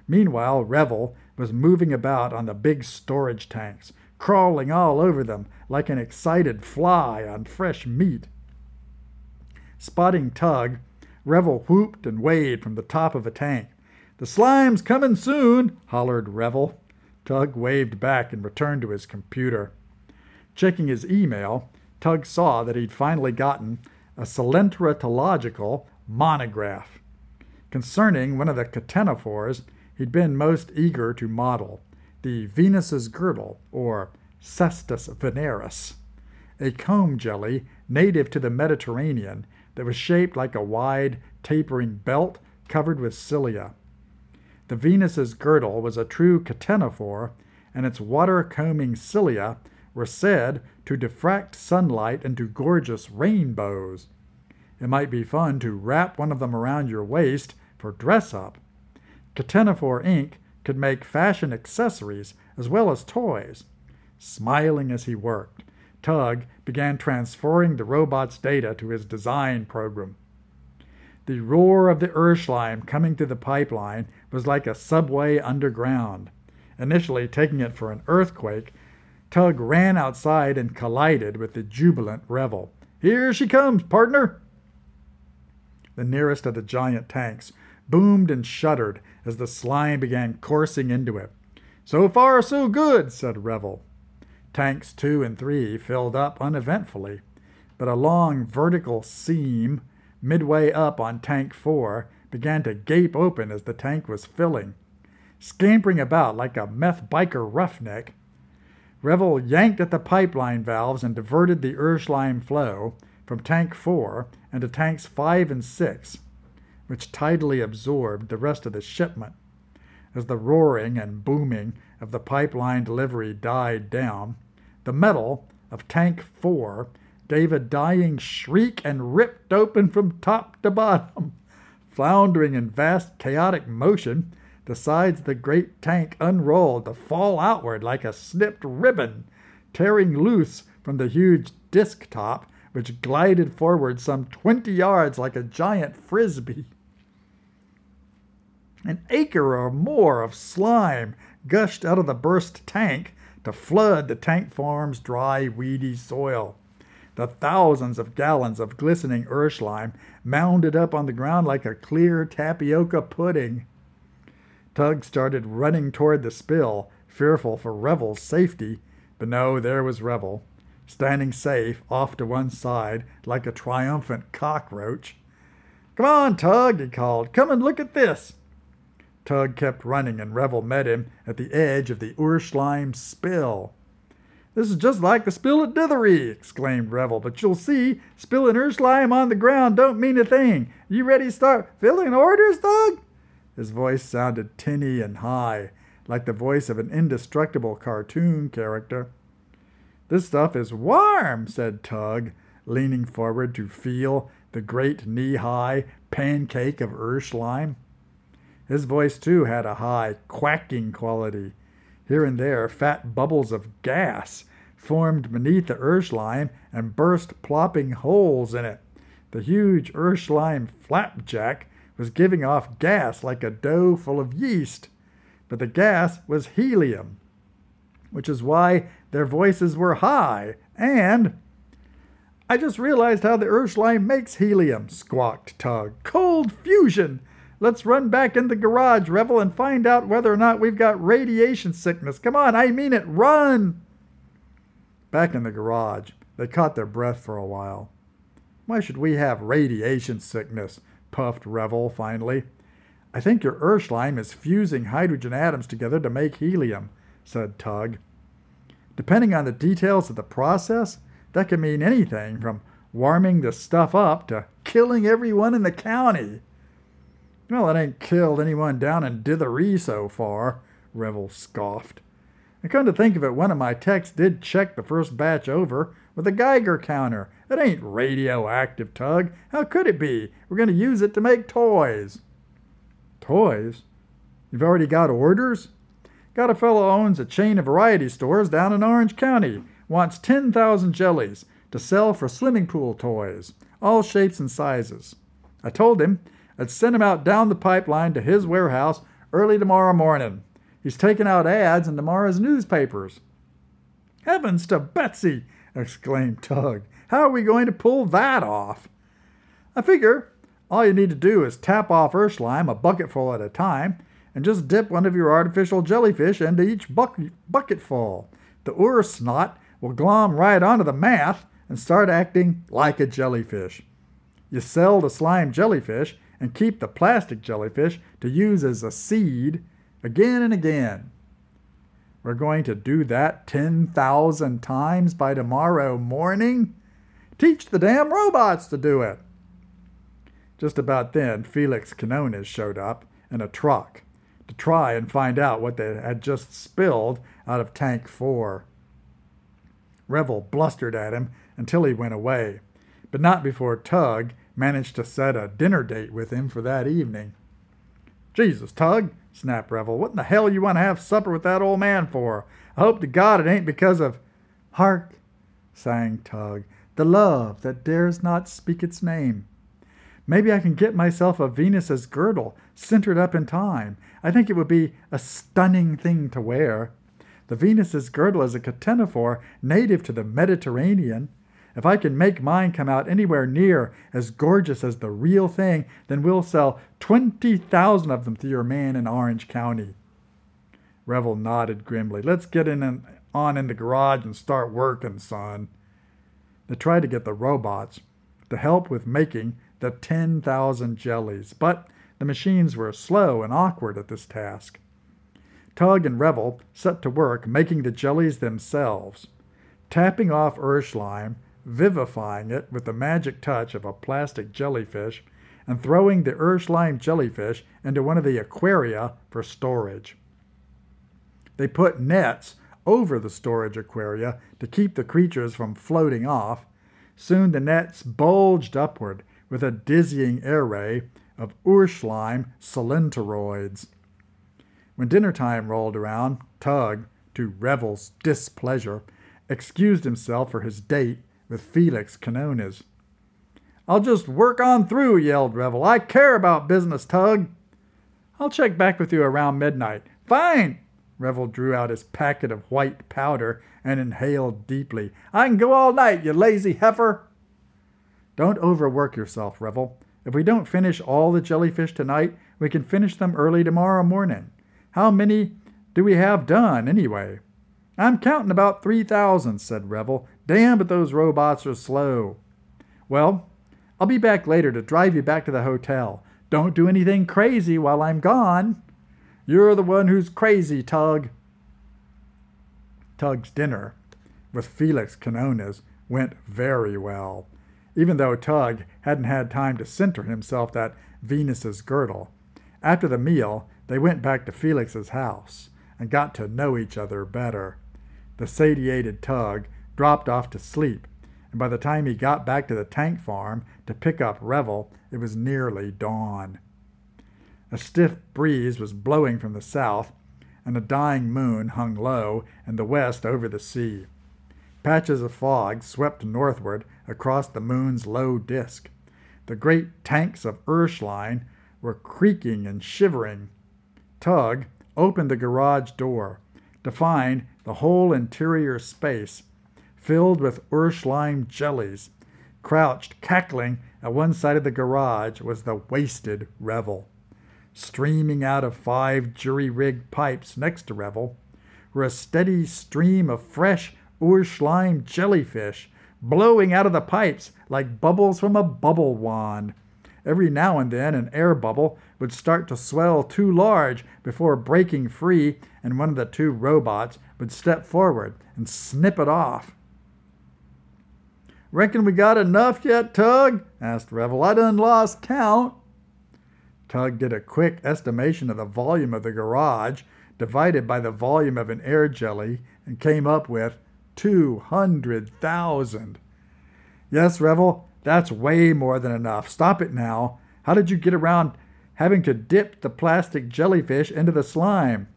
Meanwhile, Revel was moving about on the big storage tanks, crawling all over them like an excited fly on fresh meat. Spotting Tug, Revel whooped and waved from the top of a tank. The slime's coming soon, hollered Revel. Tug waved back and returned to his computer. Checking his email, Tug saw that he'd finally gotten a Coelenterological monograph concerning one of the ctenophores he'd been most eager to model, the Venus's girdle, or Cestus veneris, a comb jelly native to the Mediterranean that was shaped like a wide, tapering belt covered with cilia. The Venus's girdle was a true ctenophore, and its water combing cilia were said to diffract sunlight into gorgeous rainbows. It might be fun to wrap one of them around your waist for dress up. Ctenophore Inc. could make fashion accessories as well as toys. Smiling as he worked, Tug began transferring the robot's data to his design program. The roar of the Urschleim coming through the pipeline was like a subway underground. Initially taking it for an earthquake, Tug ran outside and collided with the jubilant Revel. Here she comes, partner! The nearest of the giant tanks boomed and shuddered as the slime began coursing into it. So far, so good, said Revel. Tanks two and three filled up uneventfully, but a long vertical seam midway up on tank four began to gape open as the tank was filling. Scampering about like a meth biker roughneck, Revel yanked at the pipeline valves and diverted the Urschleim flow from tank four into tanks five and six, which tidally absorbed the rest of the shipment. As the roaring and booming of the pipeline delivery died down, the metal of tank four gave a dying shriek and ripped open from top to bottom. Floundering in vast chaotic motion, the sides of the great tank unrolled to fall outward like a snipped ribbon, tearing loose from the huge disk top, which glided forward some twenty yards like a giant frisbee. An acre or more of slime gushed out of the burst tank to flood the tank farm's dry, weedy soil. The thousands of gallons of glistening Urschleim mounded up on the ground like a clear tapioca pudding. Tug started running toward the spill, fearful for Revel's safety, but no, there was Revel, standing safe off to one side like a triumphant cockroach. Come on, Tug, he called. Come and look at this. Tug kept running, and Revel met him at the edge of the Urschleim spill. This is just like the spill at Dithery, exclaimed Revel. But you'll see, spilling Urschleim on the ground don't mean a thing. You ready to start filling orders, Tug? His voice sounded tinny and high, like the voice of an indestructible cartoon character. This stuff is warm, said Tug, leaning forward to feel the great knee-high pancake of Urschleim. His voice, too, had a high, quacking quality. Here and there, fat bubbles of gas formed beneath the Urschleim and burst plopping holes in it. The huge Urschleim flapjack was giving off gas like a dough full of yeast, but the gas was helium, which is why their voices were high. And I just realized how the Urschleim makes helium, squawked Tug. Cold fusion! Let's run back in the garage, Revel, and find out whether or not we've got radiation sickness. Come on, I mean it, run! Back in the garage, they caught their breath for a while. Why should we have radiation sickness? puffed Revel finally. I think your Urschleim is fusing hydrogen atoms together to make helium, said Tug. Depending on the details of the process, that could mean anything from warming the stuff up to killing everyone in the county. Well, it ain't killed anyone down in Dithery so far, Revel scoffed. And come to think of it, one of my techs did check the first batch over with a Geiger counter. It ain't radioactive, Tug. How could it be? We're going to use it to make toys. Toys? You've already got orders? Got a fellow owns a chain of variety stores down in Orange County. Wants 10,000 jellies to sell for swimming pool toys, all shapes and sizes. I told him I'd send him out down the pipeline to his warehouse early tomorrow morning. He's taking out ads in tomorrow's newspapers. Heavens to Betsy! exclaimed Tug. How are we going to pull that off? I figure all you need to do is tap off Urschleim a bucketful at a time and just dip one of your artificial jellyfish into each bucket, bucketful. The Ur snot will glom right onto the math and start acting like a jellyfish. You sell the slime jellyfish and keep the plastic jellyfish to use as a seed again and again. We're going to do that 10,000 times by tomorrow morning? Teach the damn robots to do it. Just about then, Felix Quinones showed up in a truck to try and find out what they had just spilled out of tank four. Revel blustered at him until he went away, but not before Tug managed to set a dinner date with him for that evening. Jesus, Tug, snapped Revel, what in the hell you want to have supper with that old man for? I hope to God it ain't because of. Hark, sang Tug, the love that dares not speak its name. Maybe I can get myself a Venus's girdle, centered up in time. I think it would be a stunning thing to wear. The Venus's girdle is a ctenophore native to the Mediterranean. If I can make mine come out anywhere near as gorgeous as the real thing, then we'll sell 20,000 of them to your man in Orange County. Revel nodded grimly. Let's get in and on in the garage and start working, son. They tried to get the robots to help with making the 10,000 jellies, but the machines were slow and awkward at this task. Tug and Revel set to work making the jellies themselves, tapping off Urschleim, vivifying it with the magic touch of a plastic jellyfish, and throwing the Urschleim jellyfish into one of the aquaria for storage. They put nets over the storage aquaria to keep the creatures from floating off. Soon the nets bulged upward with a dizzying array of Urschleim cylindroids. When dinner time rolled around, Tug, to Revel's displeasure, excused himself for his date with Felix Quinones. I'll just work on through, yelled Revel. I care about business, Tug. I'll check back with you around midnight. Fine, Revel drew out his packet of white powder and inhaled deeply. I can go all night, you lazy heifer. Don't overwork yourself, Revel. If we don't finish all the jellyfish tonight, we can finish them early tomorrow morning. How many do we have done, anyway? I'm counting about 3,000, said Revel. Damn, but those robots are slow. Well, I'll be back later to drive you back to the hotel. Don't do anything crazy while I'm gone. You're the one who's crazy, Tug. Tug's dinner with Felix Quinones went very well, even though Tug hadn't had time to center himself that Venus's girdle. After the meal, they went back to Felix's house and got to know each other better. The satiated Tug dropped off to sleep, and by the time he got back to the tank farm to pick up Revel, it was nearly dawn. A stiff breeze was blowing from the south, and a dying moon hung low in the west over the sea. Patches of fog swept northward across the moon's low disk. The great tanks of Urschleim were creaking and shivering. Tug opened the garage door to find the whole interior space filled with Urschleim jellies. Crouched, cackling at one side of the garage was the wasted Revel streaming out of five jury rigged pipes next to Revel, were a steady stream of fresh Urschleim jellyfish blowing out of the pipes like bubbles from a bubble wand. Every now and then, an air bubble would start to swell too large before breaking free, and one of the two robots would step forward and snip it off. Reckon we got enough yet, Tug? asked Revel. I done lost count. Tug did a quick estimation of the volume of the garage divided by the volume of an air jelly and came up with 200,000. Yes, Revel, that's way more than enough. Stop it now. How did you get around having to dip the plastic jellyfish into the slime?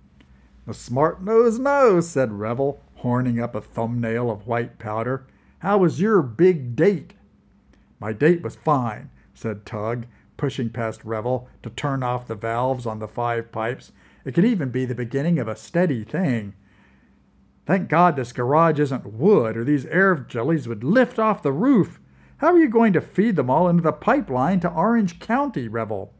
The smart nose knows, said Revel, horning up a thumbnail of white powder. How was your big date? My date was fine, said Tug, pushing past Revel to turn off the valves on the five pipes. It could even be the beginning of a steady thing. Thank God this garage isn't wood, or these air jellies would lift off the roof. How are you going to feed them all into the pipeline to Orange County, Revel?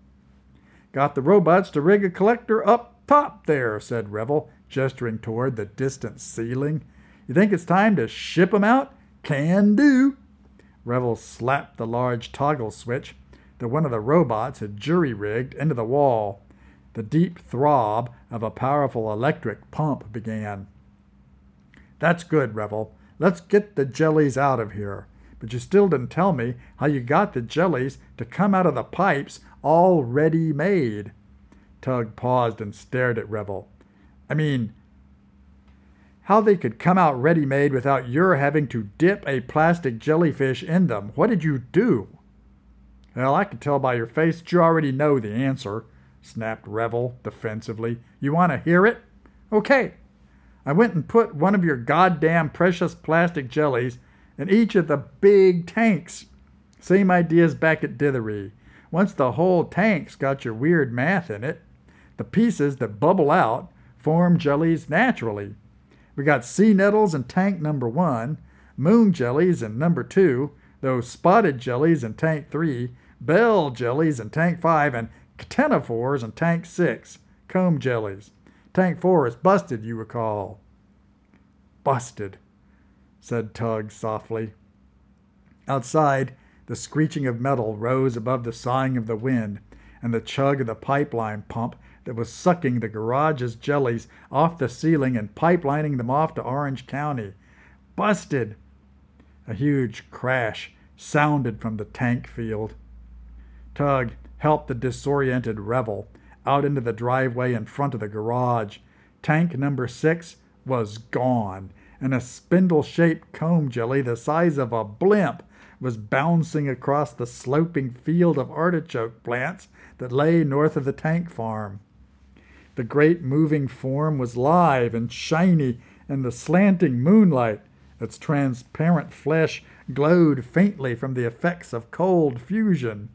Got the robots to rig a collector up top there, said Revel, gesturing toward the distant ceiling. You think it's time to ship 'em out? Can do. Revel slapped the large toggle switch that one of the robots had jury rigged into the wall. The deep throb of a powerful electric pump began. That's good, Revel. Let's get the jellies out of here. But you still didn't tell me how you got the jellies to come out of the pipes all ready made. Tug paused and stared at Revel. I mean, how they could come out ready made without your having to dip a plastic jellyfish in them. What did you do? Well, I can tell by your face that you already know the answer, snapped Revel defensively. You want to hear it? Okay. I went and put one of your goddamn precious plastic jellies in each of the big tanks. Same ideas back at Dithery. Once the whole tank's got your weird math in it, the pieces that bubble out form jellies naturally. We got sea nettles in tank number one, moon jellies in number two, those spotted jellies in tank three, bell jellies in tank five, and ctenophores in tank six, comb jellies. Tank four is busted, you recall. Busted, said Tug softly. Outside, the screeching of metal rose above the sighing of the wind, and the chug of the pipeline pump that was sucking the garage's jellies off the ceiling and pipelining them off to Orange County. Busted! A huge crash sounded from the tank field. Tug helped the disoriented Revel out into the driveway in front of the garage. Tank number six was gone, and a spindle shaped comb jelly the size of a blimp was bouncing across the sloping field of artichoke plants that lay north of the tank farm. The great moving form was live and shiny in the slanting moonlight. Its transparent flesh glowed faintly from the effects of cold fusion.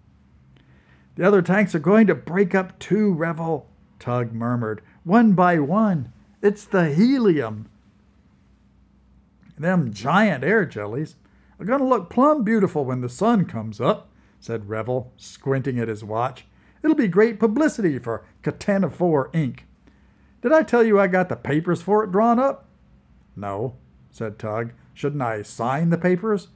The other tanks are going to break up too, Revel, Tug murmured, one by one. It's the helium. Them giant air jellies are going to look plumb beautiful when the sun comes up, said Revel, squinting at his watch. It'll be great publicity for Ctenophore Inc. Did I tell you I got the papers for it drawn up? No, said Tug. Shouldn't I sign the papers?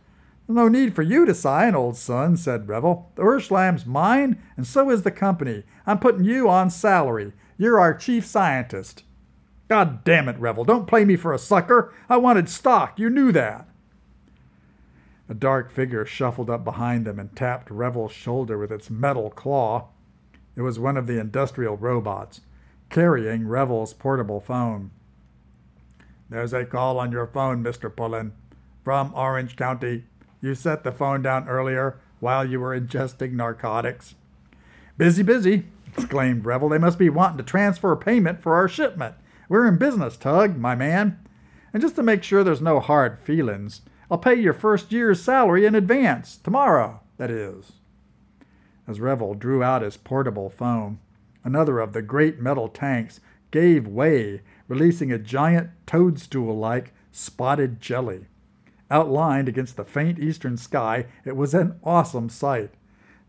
No need for you to sign, old son, said Revel. The Urschleim's mine, and so is the company. I'm putting you on salary. You're our chief scientist. God damn it, Revel, don't play me for a sucker. I wanted stock. You knew that. A dark figure shuffled up behind them and tapped Revel's shoulder with its metal claw. It was one of the industrial robots, carrying Revel's portable phone. There's a call on your phone, Mr. Pullen, from Orange County. You set the phone down earlier while you were ingesting narcotics. Busy, busy, exclaimed Revel. They must be wanting to transfer payment for our shipment. We're in business, Tug, my man. And just to make sure there's no hard feelings, I'll pay your first year's salary in advance, tomorrow, that is. As Revel drew out his portable phone, another of the great metal tanks gave way, releasing a giant toadstool like spotted jelly. Outlined against the faint eastern sky, it was an awesome sight.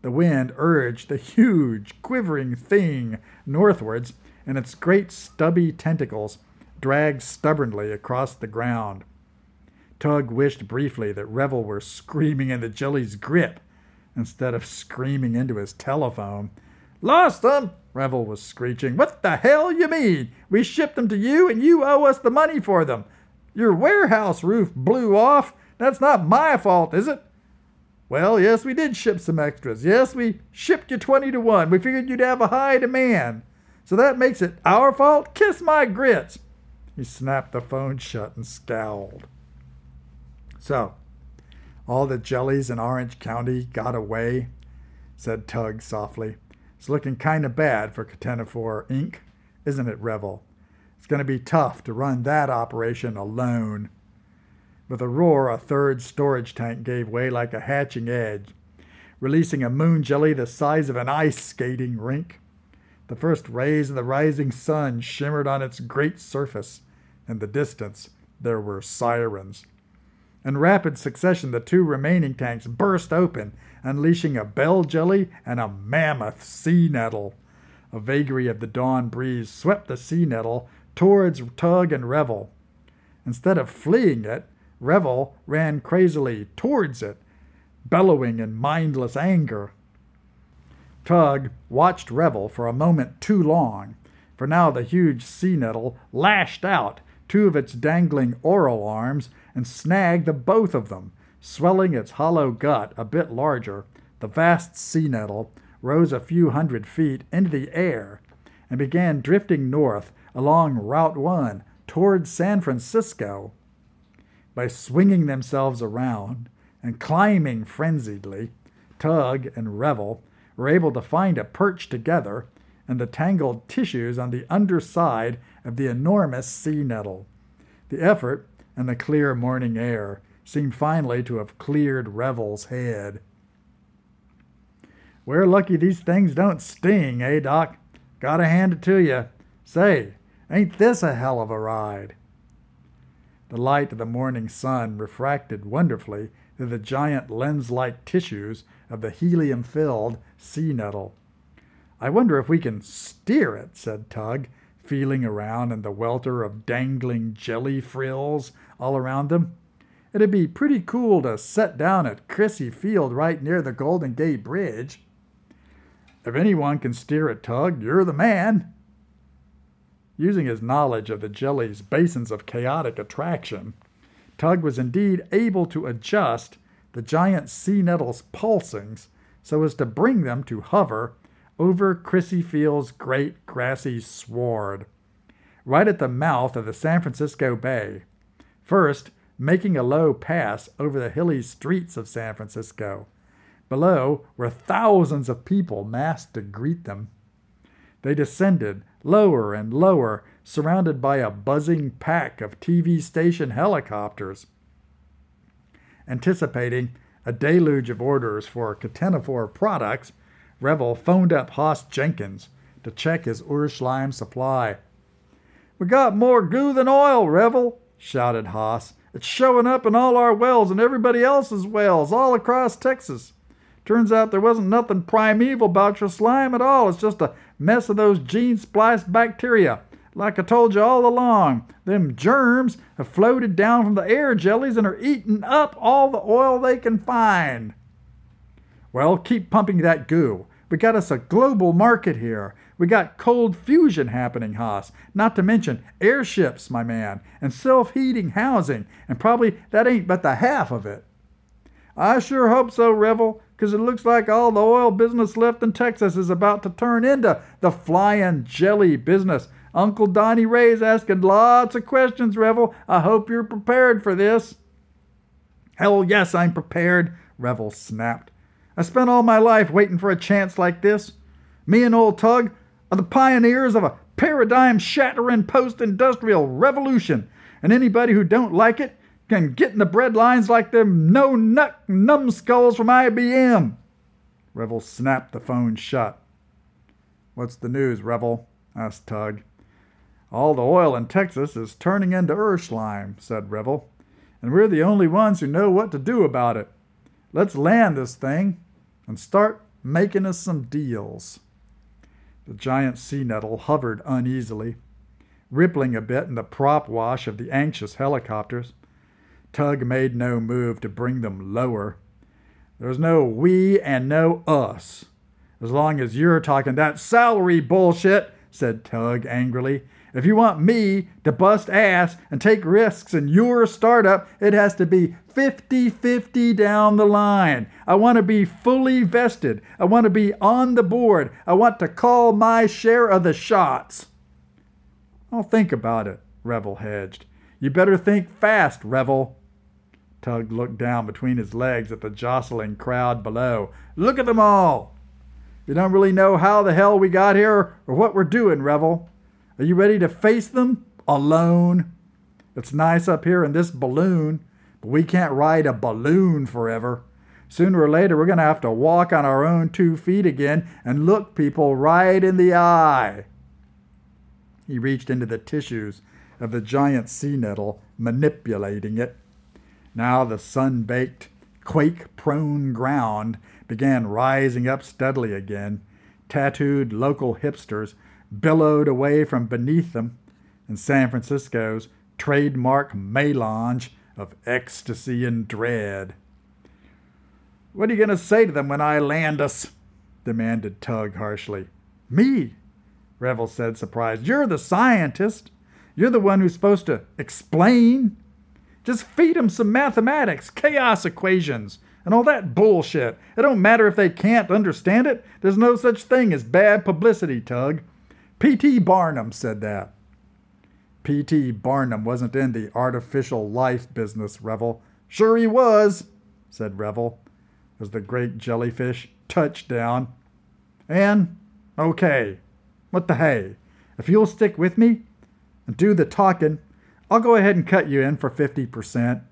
The wind urged the huge, quivering thing northwards, and its great stubby tentacles dragged stubbornly across the ground. Tug wished briefly that Revel were screaming in the jelly's grip instead of screaming into his telephone. Lost them! Revel was screeching. What the hell you mean? We shipped them to you and you owe us the money for them. Your warehouse roof blew off. That's not my fault, is it? Well, yes, we did ship some extras. Yes, we shipped you 20 to 1. We figured you'd have a high demand. So that makes it our fault? Kiss my grits. He snapped the phone shut and scowled. So, all the jellies in Orange County got away, said Tug softly. It's looking kind of bad for Ctenophore Inc., isn't it, Revel? It's going to be tough to run that operation alone. With a roar, a third storage tank gave way like a hatching egg, releasing a moon jelly the size of an ice skating rink. The first rays of the rising sun shimmered on its great surface. In the distance, there were sirens. In rapid succession, the two remaining tanks burst open, unleashing a bell jelly and a mammoth sea nettle. A vagary of the dawn breeze swept the sea nettle towards Tug and Revel. Instead of fleeing it, Revel ran crazily towards it, bellowing in mindless anger. Tug watched Revel for a moment too long, for now the huge sea nettle lashed out two of its dangling oral arms and snagged the both of them. Swelling its hollow gut a bit larger, the vast sea nettle rose a few hundred feet into the air and began drifting north along Route 1 towards San Francisco. By swinging themselves around and climbing frenziedly, Tug and Revel were able to find a perch together in the tangled tissues on the underside of the enormous sea nettle. The effort and the clear morning air seemed finally to have cleared Revel's head. We're lucky these things don't sting, eh, Doc? Gotta hand it to you. Say, ain't this a hell of a ride? The light of the morning sun refracted wonderfully through the giant lens like tissues of the helium filled sea nettle. I wonder if we can steer it, said Tug, feeling around in the welter of dangling jelly frills all around them. It'd be pretty cool to set down at Crissy Field right near the Golden Gate Bridge. If anyone can steer a tug, you're the man. Using his knowledge of the jelly's basins of chaotic attraction, Tug was indeed able to adjust the giant sea nettle's pulsings so as to bring them to hover over Crissy Field's great grassy sward, right at the mouth of the San Francisco Bay. First, making a low pass over the hilly streets of San Francisco. Below were thousands of people massed to greet them. They descended lower and lower, surrounded by a buzzing pack of TV station helicopters. Anticipating a deluge of orders for Ctenophore products, Revel phoned up Hoss Jenkins to check his Urschleim supply. We got more goo than oil, Revel, shouted Hoss. It's showing up in all our wells and everybody else's wells all across Texas. Turns out there wasn't nothing primeval about your slime at all. It's just a mess of those gene spliced bacteria. Like I told you all along, them germs have floated down from the air jellies and are eating up all the oil they can find. Well, keep pumping that goo. We got us a global market here. We got cold fusion happening, Hoss, Not to mention airships, my man, and self heating housing, and probably that ain't but the half of it. I sure hope so, Revel, 'cause it looks like all the oil business left in Texas is about to turn into the flying jelly business. Uncle Donnie Ray's asking lots of questions, Revel. I hope you're prepared for this. Hell yes, I'm prepared, Revel snapped. I spent all my life waiting for a chance like this. Me and old Tug, are the pioneers of a paradigm shattering post industrial revolution, and anybody who don't like it can get in the bread lines like them no nut numbskulls from IBM. Revel snapped the phone shut. What's the news, Revel? asked Tug. All the oil in Texas is turning into Urschleim, said Revel, and we're the only ones who know what to do about it. Let's land this thing and start making us some deals. The giant sea nettle hovered uneasily, rippling a bit in the prop wash of the anxious helicopters. Tug made no move to bring them lower. There's no we and no us. As long as you're talking that salary bullshit, said Tug angrily. If you want me to bust ass and take risks in your startup, it has to be 50 50 down the line. I want to be fully vested. I want to be on the board. I want to call my share of the shots. I'll think about it, Revel hedged. You better think fast, Revel. Tug looked down between his legs at the jostling crowd below. Look at them all. You don't really know how the hell we got here or what we're doing, Revel. Are you ready to face them alone? It's nice up here in this balloon, but we can't ride a balloon forever. Sooner or later, we're going to have to walk on our own two feet again and look people right in the eye. He reached into the tissues of the giant sea nettle, manipulating it. Now the sun baked, quake prone ground began rising up steadily again. Tattooed local hipsters billowed away from beneath them, and San Francisco's trademark melange of ecstasy and dread. What are you going to say to them when I land us? demanded Tug harshly. Me, Revel said, surprised. You're the scientist. You're the one who's supposed to explain. Just feed them some mathematics, chaos equations, and all that bullshit. It don't matter if they can't understand it. There's no such thing as bad publicity, Tug. P.T. Barnum said that. P.T. Barnum wasn't in the artificial life business, Revel. Sure he was, said Revel. as the great jellyfish touched down. And, okay, what the hey, if you'll stick with me and do the talking, I'll go ahead and cut you in for 50%.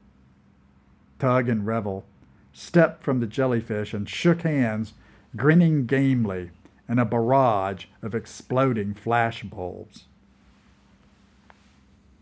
Tug and Revel stepped from the jellyfish and shook hands, grinning gamely in a barrage of exploding flash bulbs.